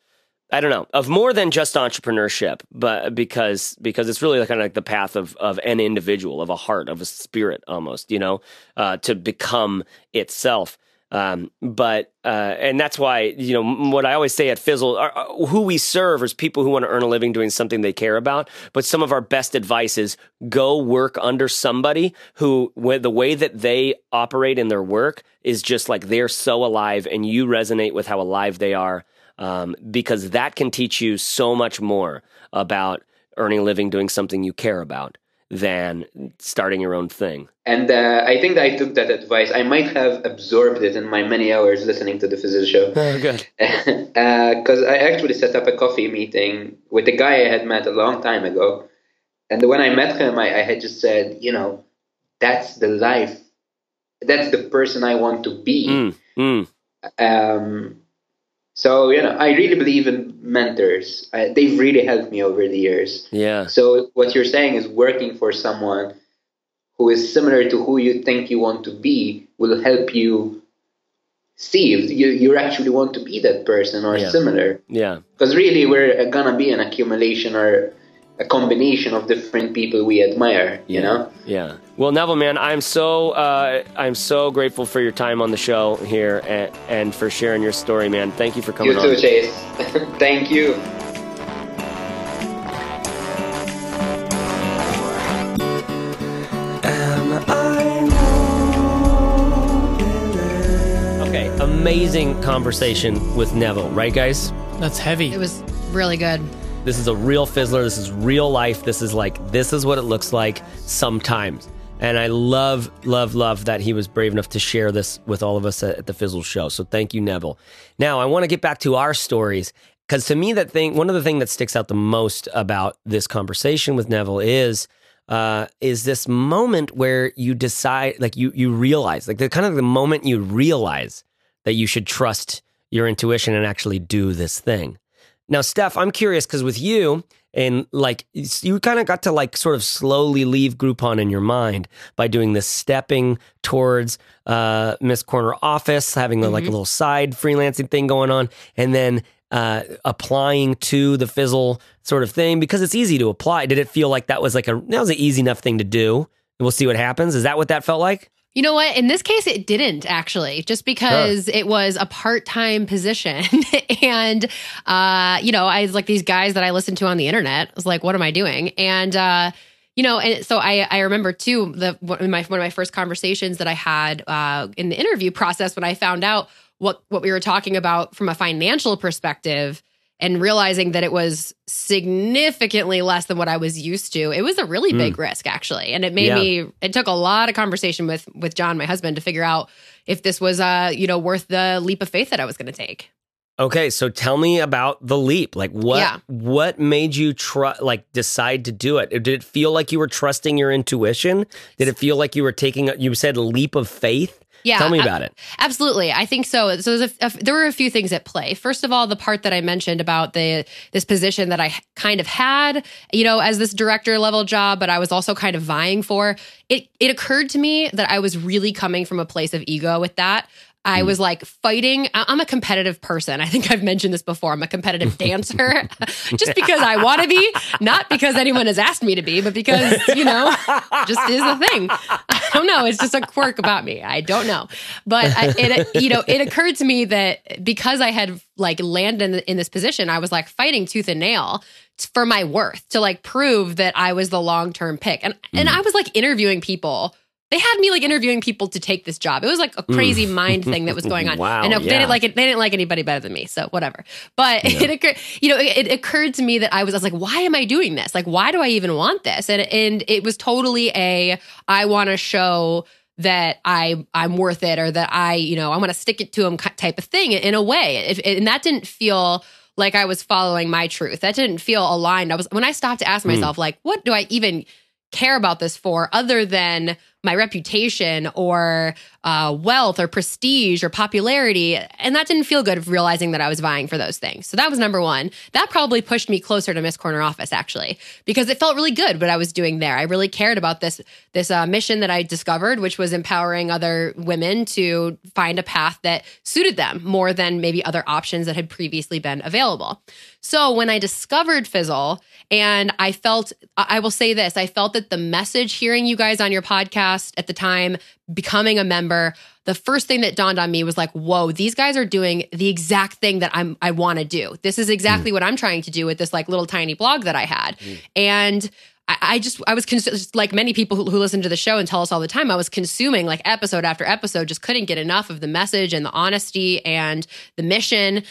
I don't know of more than just entrepreneurship, but because because it's really kind of like the path of of an individual, of a heart, of a spirit, almost. You know, uh, to become itself. Um, but uh, and that's why you know what I always say at Fizzle, are, are- who we serve is people who want to earn a living doing something they care about. But some of our best advice is go work under somebody who, the way that they operate in their work, is just like they're so alive, and you resonate with how alive they are, um, because that can teach you so much more about earning a living doing something you care about than starting your own thing. And uh, I think that I took that advice. I might have absorbed it in my many hours listening to the Fizzle Show. Oh, good. Because I actually set up a coffee meeting with a guy I had met a long time ago. And when I met him, I, I had just said, you know, that's the life, that's the person I want to be. Mm, mm, Um, so, you know, I really believe in mentors. I, they've really helped me over the years. yeah. So what you're saying is working for someone who is similar to who you think you want to be will help you see if you, you actually want to be that person or Yeah. similar. Yeah. Because really, we're gonna be an accumulation or a combination of different people we admire. You know. Yeah. Well, Neville, man, I'm so uh, I'm so grateful for your time on the show here and, and for sharing your story, man. Thank you for coming You too, on. Chase. Thank you. Okay, amazing conversation with Neville, right, guys? That's heavy. It was really good. This is a real fizzler. This is real life. This is like this is what it looks like sometimes. And I love, love, love that he was brave enough to share this with all of us at, the Fizzle Show. So thank you, Neville. Now I want to get back to our stories because to me, that thing, one of the things that sticks out the most about this conversation with Neville is uh, is this moment where you decide, like you you realize, like the kind of the moment you realize that you should trust your intuition and actually do this thing. Now, Steph, I'm curious because with you and like you kind of got to like sort of slowly leave Groupon in your mind by doing this stepping towards uh, Miss Corner office, having like a little side freelancing thing going on, and then uh, applying to the Fizzle sort of thing because it's easy to apply. Did it feel like that was like a that was an easy enough thing to do? And we'll see what happens. Is that what that felt like? You know what? In this case, it didn't actually, just because it was a part time position. and, uh, you know, I was like these guys that I listened to on the internet. I was like, what am I doing? And, uh, you know, and so I, I remember too the one of my one of my first conversations that I had uh, in the interview process when I found out what what we were talking about from a financial perspective and realizing that it was significantly less than what I was used to. It was a really big risk actually, and it made Yeah. me. It took a lot of conversation with with John, my husband, to figure out if this was uh you know worth the leap of faith that I was going to take. Okay, so tell me about the leap. Like what Yeah. what made you try like decide to do it? Did it feel like you were trusting your intuition? Did it feel like you were taking a, you said leap of faith? Yeah, Tell me about it. Absolutely, I think so. So there's a, a- there were a few things at play. First of all, the part that I mentioned about the this position that I kind of had, you know, as this director level job, but I was also kind of vying for. It it occurred to me that I was really coming from a place of ego with that. I hmm. was like fighting. I'm a competitive person. I think I've mentioned this before. I'm a competitive dancer just because I want to be, not because anyone has asked me to be, but because, you know, just is a thing. I don't know. It's just a quirk about me. I don't know. But I, it, you know, it occurred to me that because I had like landed in, in this position, I was like fighting tooth and nail for my worth to like prove that I was the long term pick. And and hmm. I was like interviewing people. They had me like interviewing people to take this job. It was like a mm. crazy mind thing that was going on. Wow, I know they didn't like it. They didn't like anybody better than me. So whatever. But it occurred, you know, it, it occurred to me that I was, I was like, why am I doing this? Like, why do I even want this? And and it was totally a I want to show that I I'm worth it or that I you know I want to stick it to him type of thing in a way. If, and that didn't feel like I was following my truth. That didn't feel aligned. I was when I stopped to ask hmm. myself like, what do I even care about this for other than my reputation or uh, wealth or prestige or popularity. And that didn't feel good realizing that I was vying for those things. So that was number one. That probably pushed me closer to Miss Corner Office actually, because it felt really good what I was doing there. I really cared about this this uh, mission that I discovered, which was empowering other women to find a path that suited them more than maybe other options that had previously been available. So when I discovered Fizzle, and I felt, I I will say this, I felt that the message hearing you guys on your podcast at the time, becoming a member, the first thing that dawned on me was like, whoa, these guys are doing the exact thing that I'm I want to do. This is exactly mm. what I'm trying to do with this like little tiny blog that I had. Mm. And I, I just I was cons- just like many people who, who listen to the show and tell us all the time. I was consuming like episode after episode, just couldn't get enough of the message and the honesty and the mission.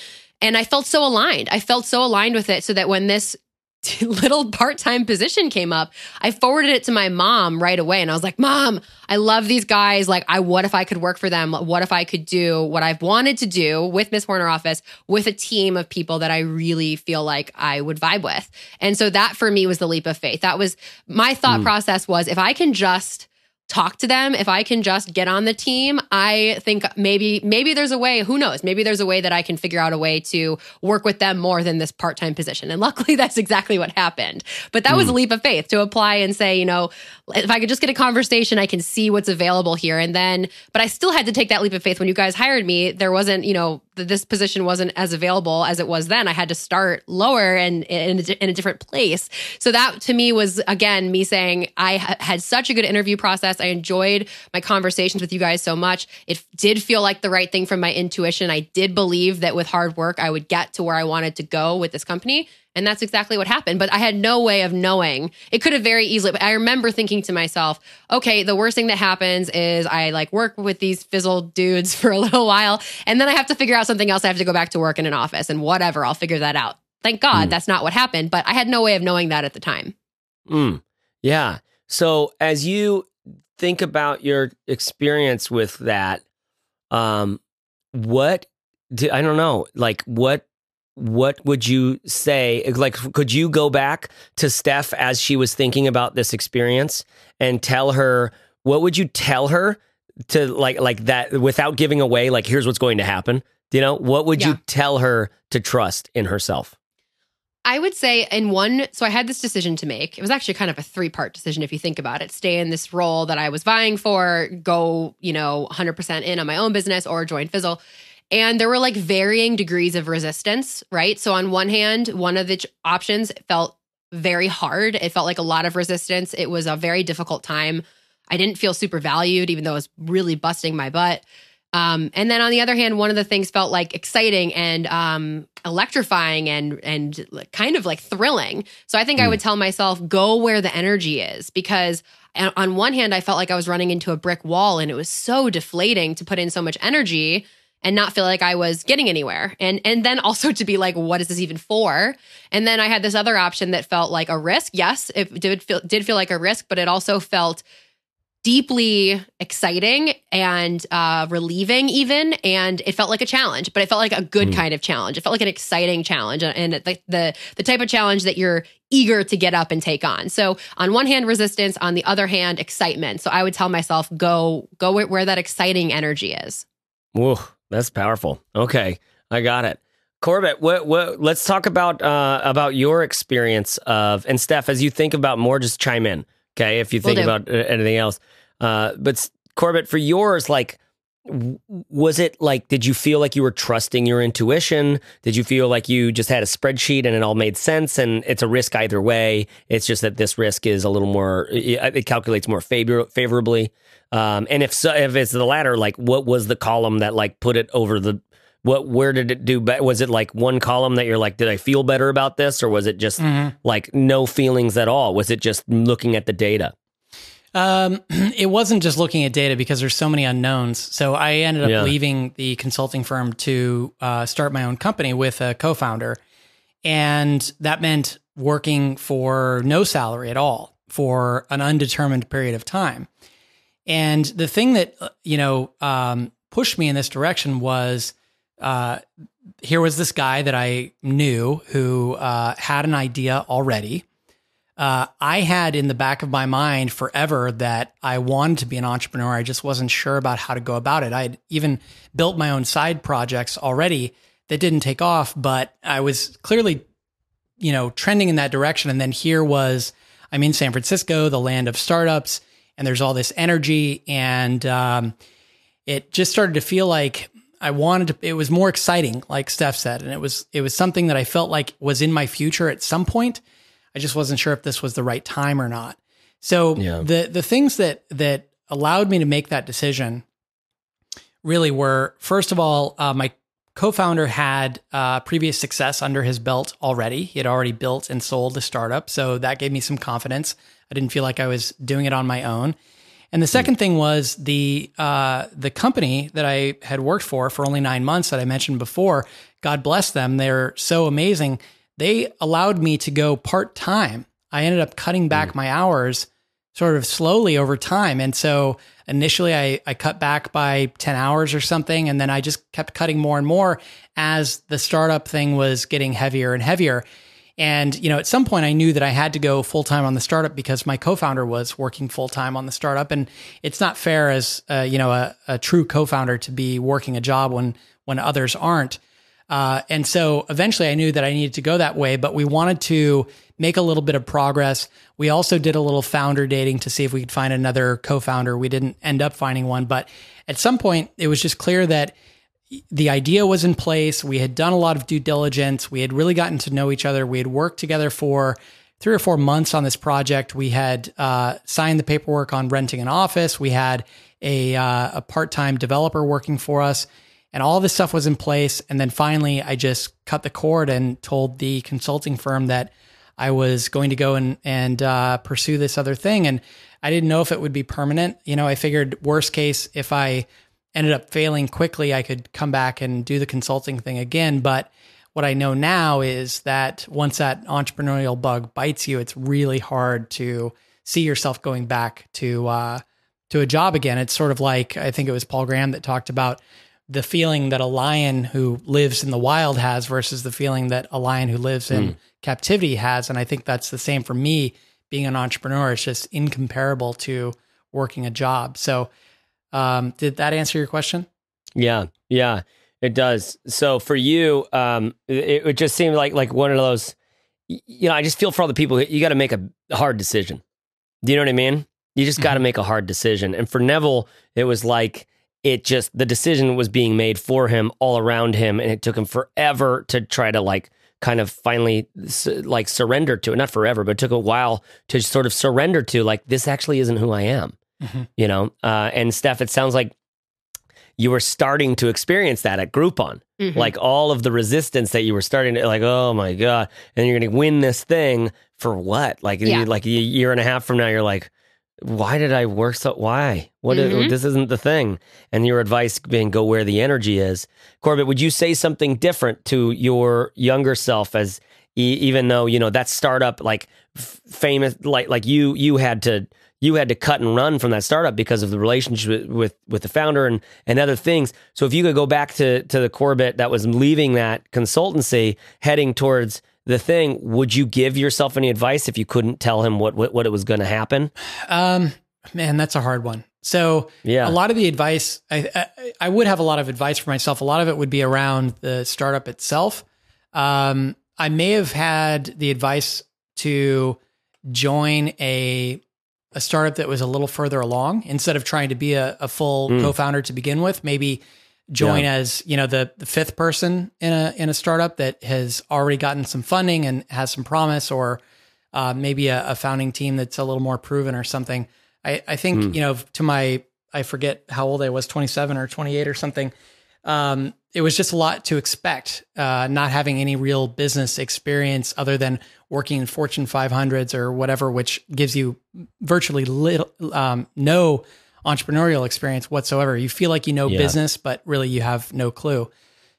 And I felt so aligned. I felt so aligned with it, so that when this little part-time position came up i forwarded it to my mom right away and i was like mom i love these guys. Like i what if i could work for them? What if i could do what i've wanted to do with miss corner office with a team of people that i really feel like i would vibe with? And so that for me was the leap of faith. That was my thought hmm. process was if i can just talk to them. If i can just get on the team i think maybe maybe there's a way who knows? Maybe there's a way that i can figure out a way to work with them more than this part-time position. And luckily that's exactly what happened. But that was a hmm. leap of faith to apply and say you know if i could just get a conversation i can see what's available here. And then but i still had to take that leap of faith. When you guys hired me there wasn't you know this position wasn't as available as it was then. I had to start lower and in, a in a different place. So that to me was again me saying i ha- had such a good interview process. I enjoyed my conversations with you guys so much. It did feel like the right thing from my intuition. I did believe that with hard work i would get to where i wanted to go with this company and that's exactly what happened. But I had no way of knowing. It could have very easily, but I remember thinking to myself, okay, the worst thing that happens is I like work with these fizzle dudes for a little while, and then I have to figure out something else. I have to go back to work in an office and whatever, I'll figure that out. Thank God that's not what happened, but I had no way of knowing that at the time. Mm, yeah. So as you think about your experience with that, um, what do, I don't know, like what what would you say? Like, could you go back to Steph as she was thinking about this experience and tell her what would you tell her to like like that without giving away like here's what's going to happen? You know, what would Yeah. you tell her to trust in herself? I would say in one, so I had this decision to make. It was actually kind of a three part decision if you think about it. Stay in this role that I was vying for, go, you know, 100% in on my own business or join Fizzle. And there were like varying degrees of resistance, right? So on one hand, one of the ch- options felt very hard. It felt like a lot of resistance. It was a very difficult time. I didn't feel super valued, even though I was really busting my butt. Um, and then on the other hand, one of the things felt like exciting and um, electrifying and and kind of like thrilling. So I think I would tell myself, go where the energy is, because on one hand, I felt like I was running into a brick wall, and it was so deflating to put in so much energy and not feel like I was getting anywhere. And and then also to be like, what is this even for? And then I had this other option that felt like a risk. Yes, it did feel did feel like a risk, but it also felt deeply exciting and uh, relieving, even. And it felt like a challenge, but it felt like a good mm. kind of challenge. It felt like an exciting challenge and the, the, the type of challenge that you're eager to get up and take on. So on one hand, resistance, on the other hand, excitement. So I would tell myself, go, go where that exciting energy is. Whoa, that's powerful. Okay. I got it. Corbett, what, what, let's talk about uh, about your experience of and Steph, as you think about more, just chime in, okay? If you think about uh, anything else, uh, but Corbett, for yours, like, was it like? Did you feel like you were trusting your intuition? Did you feel like you just had a spreadsheet and it all made sense? And it's a risk either way. It's just that this risk is a little more. It calculates more favor- favorably. Um, and if so, if it's the latter, like, what was the column that like put it over the what where did it do better? Was it like one column that you're like, did I feel better about this, or was it just mm-hmm. like no feelings at all? Was it just looking at the data? Um, it wasn't just looking at data because there's so many unknowns. So I ended up yeah. leaving the consulting firm to uh, start my own company with a co-founder, and that meant working for no salary at all for an undetermined period of time. And the thing that uh, you know um, pushed me in this direction was uh, here was this guy that I knew who uh, had an idea already. Uh, I had in the back of my mind forever that I wanted to be an entrepreneur. I just wasn't sure about how to go about it. I had even built my own side projects already that didn't take off, but I was clearly, you know, trending in that direction. And then here was I'm in San Francisco, the land of startups, and there's all this energy, and um, it just started to feel like I wanted to, it was more exciting, like Steph said, and it was, it was something that I felt like was in my future at some point. I just wasn't sure if this was the right time or not. So yeah. the, the things that, that allowed me to make that decision really were, first of all, uh, my co-founder had uh, previous success under his belt already. He had already built and sold a startup. So that gave me some confidence. I didn't feel like I was doing it on my own. And the second thing was the uh, the company that I had worked for for only nine months that I mentioned before. God bless them; they're so amazing. They allowed me to go part time. I ended up cutting back mm. my hours sort of slowly over time, and so initially I, I cut back by 10 hours or something and then i just kept cutting more and more as the startup thing was getting heavier and heavier and, you know, at some point I knew that I had to go full time on the startup because my co-founder was working full time on the startup. And it's not fair as, uh, you know, a, a true co-founder to be working a job when, when others aren't. Uh, and so eventually I knew that I needed to go that way, but we wanted to make a little bit of progress. We also did a little founder dating to see if we could find another co-founder. We didn't end up finding one, but at some point it was just clear that the idea was in place. We had done a lot of due diligence. We had really gotten to know each other. We had worked together for three or four months on this project. We had uh, signed the paperwork on renting an office. We had a, uh, a part time developer working for us, and all this stuff was in place. And then finally, I just cut the cord and told the consulting firm that I was going to go and and uh, pursue this other thing. And I didn't know if it would be permanent. You know, I figured worst case if I ended up failing quickly, I could come back and do the consulting thing again. But what I know now is that once that entrepreneurial bug bites you, it's really hard to see yourself going back to uh, to a job again. It's sort of like I think it was Paul Graham that talked about the feeling that a lion who lives in the wild has versus the feeling that a lion who lives in mm. captivity has. And I think that's the same for me being an entrepreneur. It's just incomparable to working a job. So um, did that answer your question? Yeah, yeah, it does. So for you, um, it, it just seemed like like one of those. You know, I just feel for all the people. You got to make a hard decision. Do you know what I mean? You just got to mm-hmm. make a hard decision. And for Neville, it was like it just the decision was being made for him all around him, and it took him forever to try to like kind of finally like surrender to it. Not forever, but it took a while to sort of surrender to like this actually isn't who I am mm-hmm. you know. Uh, and Steph, it sounds like you were starting to experience that at Groupon, mm-hmm. like all of the resistance that you were starting to like, oh my god, and you're going to win this thing for what? Like, yeah. like a year and a half from now, you're like, why did I work so? Why? What? Mm-hmm. Is, this isn't the thing. And your advice being go where the energy is. Corbett, would you say something different to your younger self as even though you know that startup like f- famous like like you you had to you had to cut and run from that startup because of the relationship with with, with the founder and and other things. So if you could go back to to the Corbett that was leaving that consultancy, heading towards the thing, would you give yourself any advice if you couldn't tell him what what, what it was going to happen? Um, man, that's a hard one. So Yeah. a lot of the advice, I, I I would have a lot of advice for myself. A lot of it would be around the startup itself. Um, I may have had the advice to join a a startup that was a little further along instead of trying to be a, a full Mm. co-founder to begin with. Maybe join Yeah. as you know the the fifth person in a in a startup that has already gotten some funding and has some promise, or uh, maybe a, a founding team that's a little more proven or something. I, I think Mm. you know to my I forget how old I was, twenty seven or twenty eight or something. Um, it was just a lot to expect, uh, not having any real business experience other than working in Fortune 500s or whatever, which gives you virtually little, um, no entrepreneurial experience whatsoever. You feel like you know Yeah. business, but really you have no clue.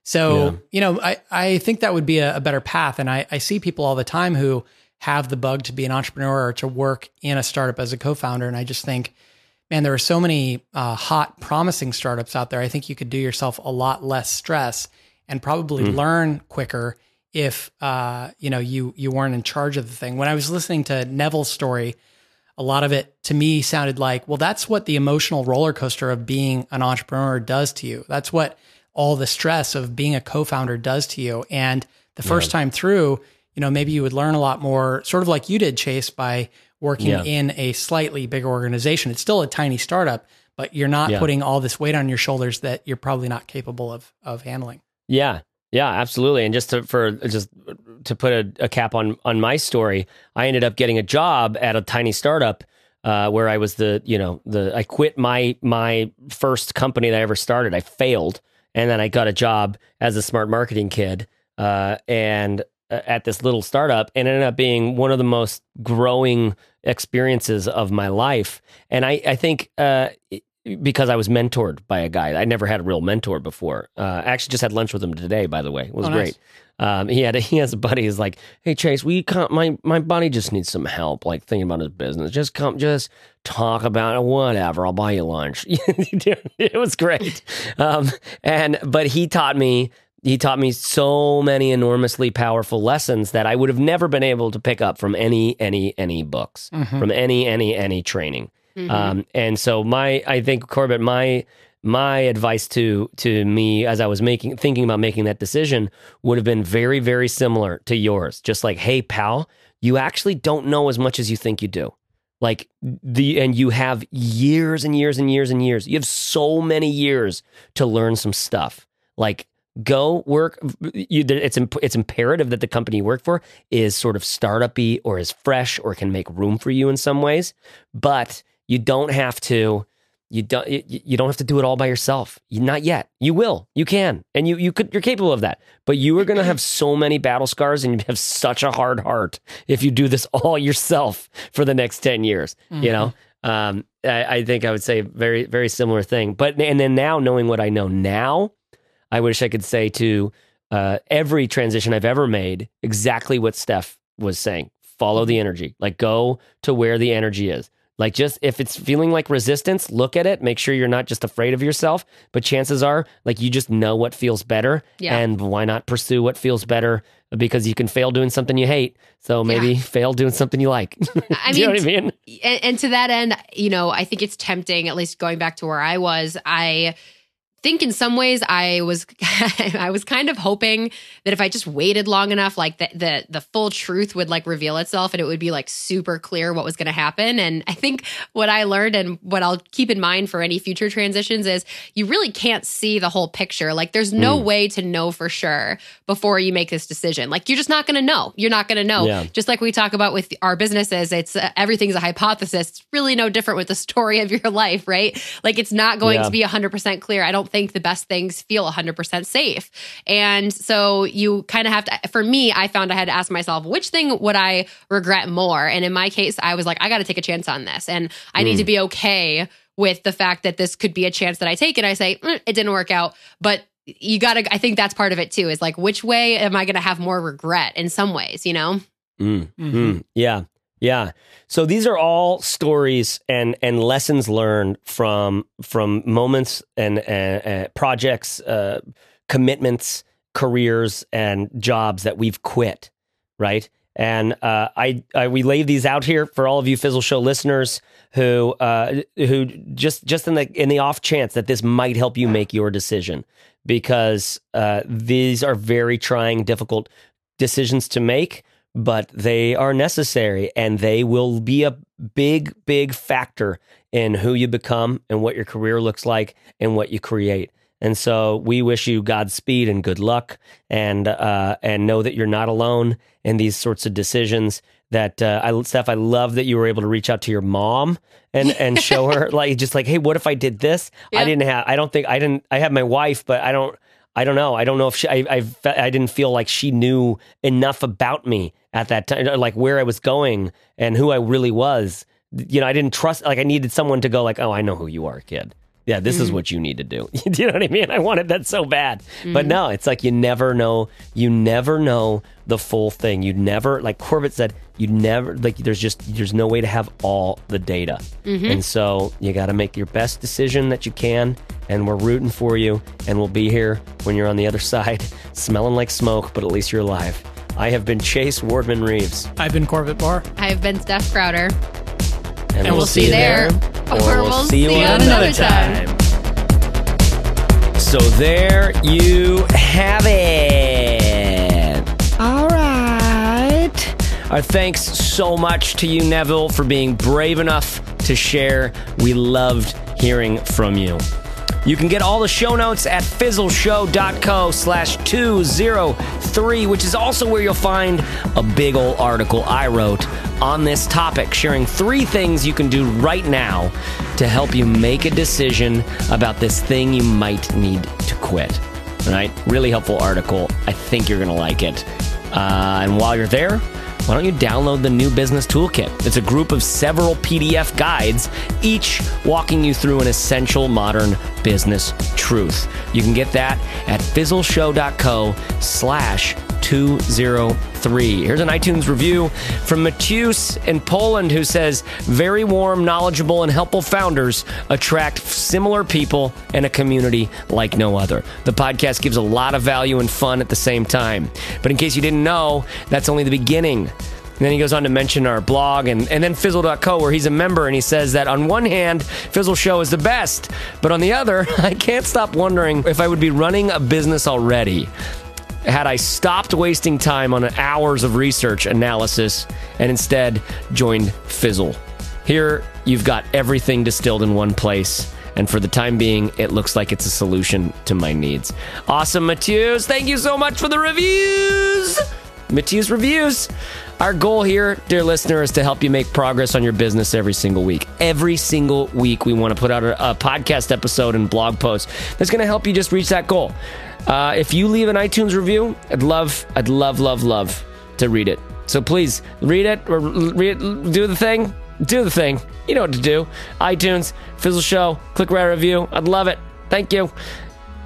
So, Yeah. you know, I, I think that would be a, a better path. And I, I see people all the time who have the bug to be an entrepreneur or to work in a startup as a co founder. And I just think, man, there are so many uh, hot, promising startups out there. I think you could do yourself a lot less stress and probably learn quicker if uh, you know you you weren't in charge of the thing. When I was listening to Neville's story, a lot of it to me sounded like, well, that's what the emotional roller coaster of being an entrepreneur does to you. That's what all the stress of being a co-founder does to you. And the first time through, you know, maybe you would learn a lot more, sort of like you did, Chase, by working Yeah. in a slightly bigger organization. It's still a tiny startup, but you're not Yeah. putting all this weight on your shoulders that you're probably not capable of of handling. Yeah, yeah, absolutely. And just to, for just to put a, a cap on on my story, I ended up getting a job at a tiny startup uh, where I was the you know the I quit my my first company that I ever started. I failed, and then I got a job as a smart marketing kid, uh, and uh, at this little startup, and ended up being one of the most growing experiences of my life. And I I think. Uh, because I was mentored by a guy. I never had a real mentor before. Uh, I actually just had lunch with him today, by the way. It was Oh, nice. great. Um, he had a, he has a buddy who's like, "Hey Chase, we come my my buddy just needs some help, like thinking about his business. Just come, just talk about it. Whatever. I'll buy you lunch." it was great. Um, and but he taught me he taught me so many enormously powerful lessons that I would have never been able to pick up from any any any books, Mhm. from any any any training. Mhm. Um, and so my, I think Corbett, my my advice to to me as I was making thinking about making that decision would have been very very similar to yours. Just like, hey pal, you actually don't know as much as you think you do. Like the and you have years and years and years and years. You have so many years to learn some stuff. Like go work. You, it's it's imperative that the company you work for is sort of startup-y or is fresh or can make room for you in some ways. But you don't have to. You don't. You, don't have to do it all by yourself. You, not yet. You will. You can, and you you could. You're capable of that. But you are going to have so many battle scars, and you have such a hard heart if you do this all yourself for the next ten years. You know. Um, I, I think I would say very very similar thing. But and then now knowing what I know now, I wish I could say to uh, every transition I've ever made exactly what Steph was saying. Follow the energy. Like go to where the energy is. Like just if it's feeling like resistance, look at it. Make sure you're not just afraid of yourself, but chances are like you just know what feels better. Yeah. And why not pursue what feels better? Because you can fail doing something you hate. So maybe fail doing something you like. I Do you know what I mean, mean? and, and to that end, you know, I think it's tempting, at least going back to where I was, I think in some ways I was I was kind of hoping that if I just waited long enough, like the the the full truth would like reveal itself and it would be like super clear what was gonna happen. And I think what I learned and what I'll keep in mind for any future transitions is you really can't see the whole picture. Like there's no Mm. way to know for sure before you make this decision. Like you're just not gonna know. You're not gonna know. Yeah. Just like we talk about with our businesses, it's uh, everything's a hypothesis. It's really no different with the story of your life, right? Like it's not going Yeah. to be 100% clear. I don't think the best things feel 100% safe. And so you kind of have to, for me, I found I had to ask myself, which thing would I regret more? And in my case, I was like, I got to take a chance on this. And I need Mm. to be okay with the fact that this could be a chance that I take. And I say, "Mm, it didn't work out. But you got to, I think that's part of it too, is like, which way am I going to have more regret in some ways, you know? Mm, Mhm. mm, yeah. Yeah. So these are all stories and and lessons learned from from moments and uh, uh, projects, uh, commitments, careers, and jobs that we've quit, right? And uh, I, I we lay these out here for all of you Fizzle Show listeners who uh, who just just in the in the off chance that this might help you make your decision because uh, these are very trying, difficult decisions to make but they are necessary and they will be a big, big factor in who you become and what your career looks like and what you create. And so we wish you Godspeed and good luck, and uh, and know that you're not alone in these sorts of decisions. That uh, I, Steph, I love that you were able to reach out to your mom and and show her like just like, hey, what if I did this? I didn't have. I don't think I didn't. I have my wife, but I don't. I don't know. I don't know if she, I, I, I didn't feel like she knew enough about me at that time, uh, like where I was going and who I really was. You know, I didn't trust, like I needed someone to go like, oh, I know who you are, kid. Yeah, this mm-hmm. is what you need to do. do you know what I mean? I wanted that so bad. Mm-hmm. But no, it's like you never know. You never know the full thing. You never, like Corbett said, you never like there's just there's no way to have all the data mm-hmm. and so you got to make your best decision that you can and we're rooting for you and we'll be here when you're on the other side smelling like smoke but at least you're alive i have been chase wardman reeves i've been corbett barr i've been steph crowder and, and we'll, we'll, see you there, there or, or, we'll, see you, you another time. time so there you have it All right. our thanks so much to you, Neville, for being brave enough to share. We loved hearing from you. You can get all the show notes at fizzleshow.co slash 203, which is also where you'll find a big old article I wrote on this topic, sharing three things you can do right now to help you make a decision about this thing you might need to quit. All right? Really helpful article. I think you're going to like it. Uh, and while you're there, why don't you download the New Business Toolkit? It's a group of several PDF guides, each walking you through an essential modern business truth. You can get that at fizzleshow.co slash 203. Here's an iTunes review from Matheus in Poland who says, Very warm, knowledgeable, and helpful founders attract similar people and a community like no other. The podcast gives a lot of value and fun at the same time. But in case you didn't know, that's only the beginning. And then he goes on to mention our blog and, and then Fizzle.co, where he's a member, and he says that on one hand, Fizzle Show is the best, but on the other, I can't stop wondering if I would be running a business already had I stopped wasting time on hours of research analysis and instead joined Fizzle. Here, you've got everything distilled in one place. And for the time being, it looks like it's a solution to my needs. Awesome, Matheus. Thank you so much for the reviews. Matheus Reviews. Our goal here, dear listener, is to help you make progress on your business every single week. Every single week, we want to put out a, a podcast episode and blog post that's going to help you just reach that goal. Uh, if you leave an iTunes review, I'd love, I'd love, love, love to read it. So please read it or read do the thing, do the thing. You know what to do. iTunes, Fizzle Show, click write review. I'd love it. Thank you.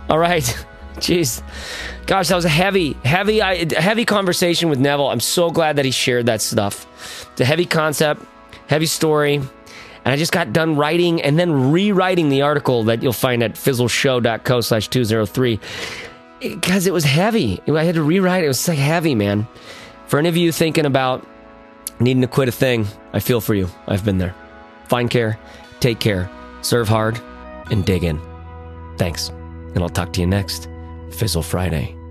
All right. Jeez. Gosh, that was a heavy, heavy, heavy conversation with Neville. I'm so glad that he shared that stuff. It's a heavy concept, heavy story. And I just got done writing and then rewriting the article that you'll find at fizzleshow.co slash 203 because it was heavy. I had to rewrite it. Was like heavy, man. For any of you thinking about needing to quit a thing, I feel for you. I've been there. Find care, take care, serve hard, and dig in. Thanks. And I'll talk to you next Fizzle Friday.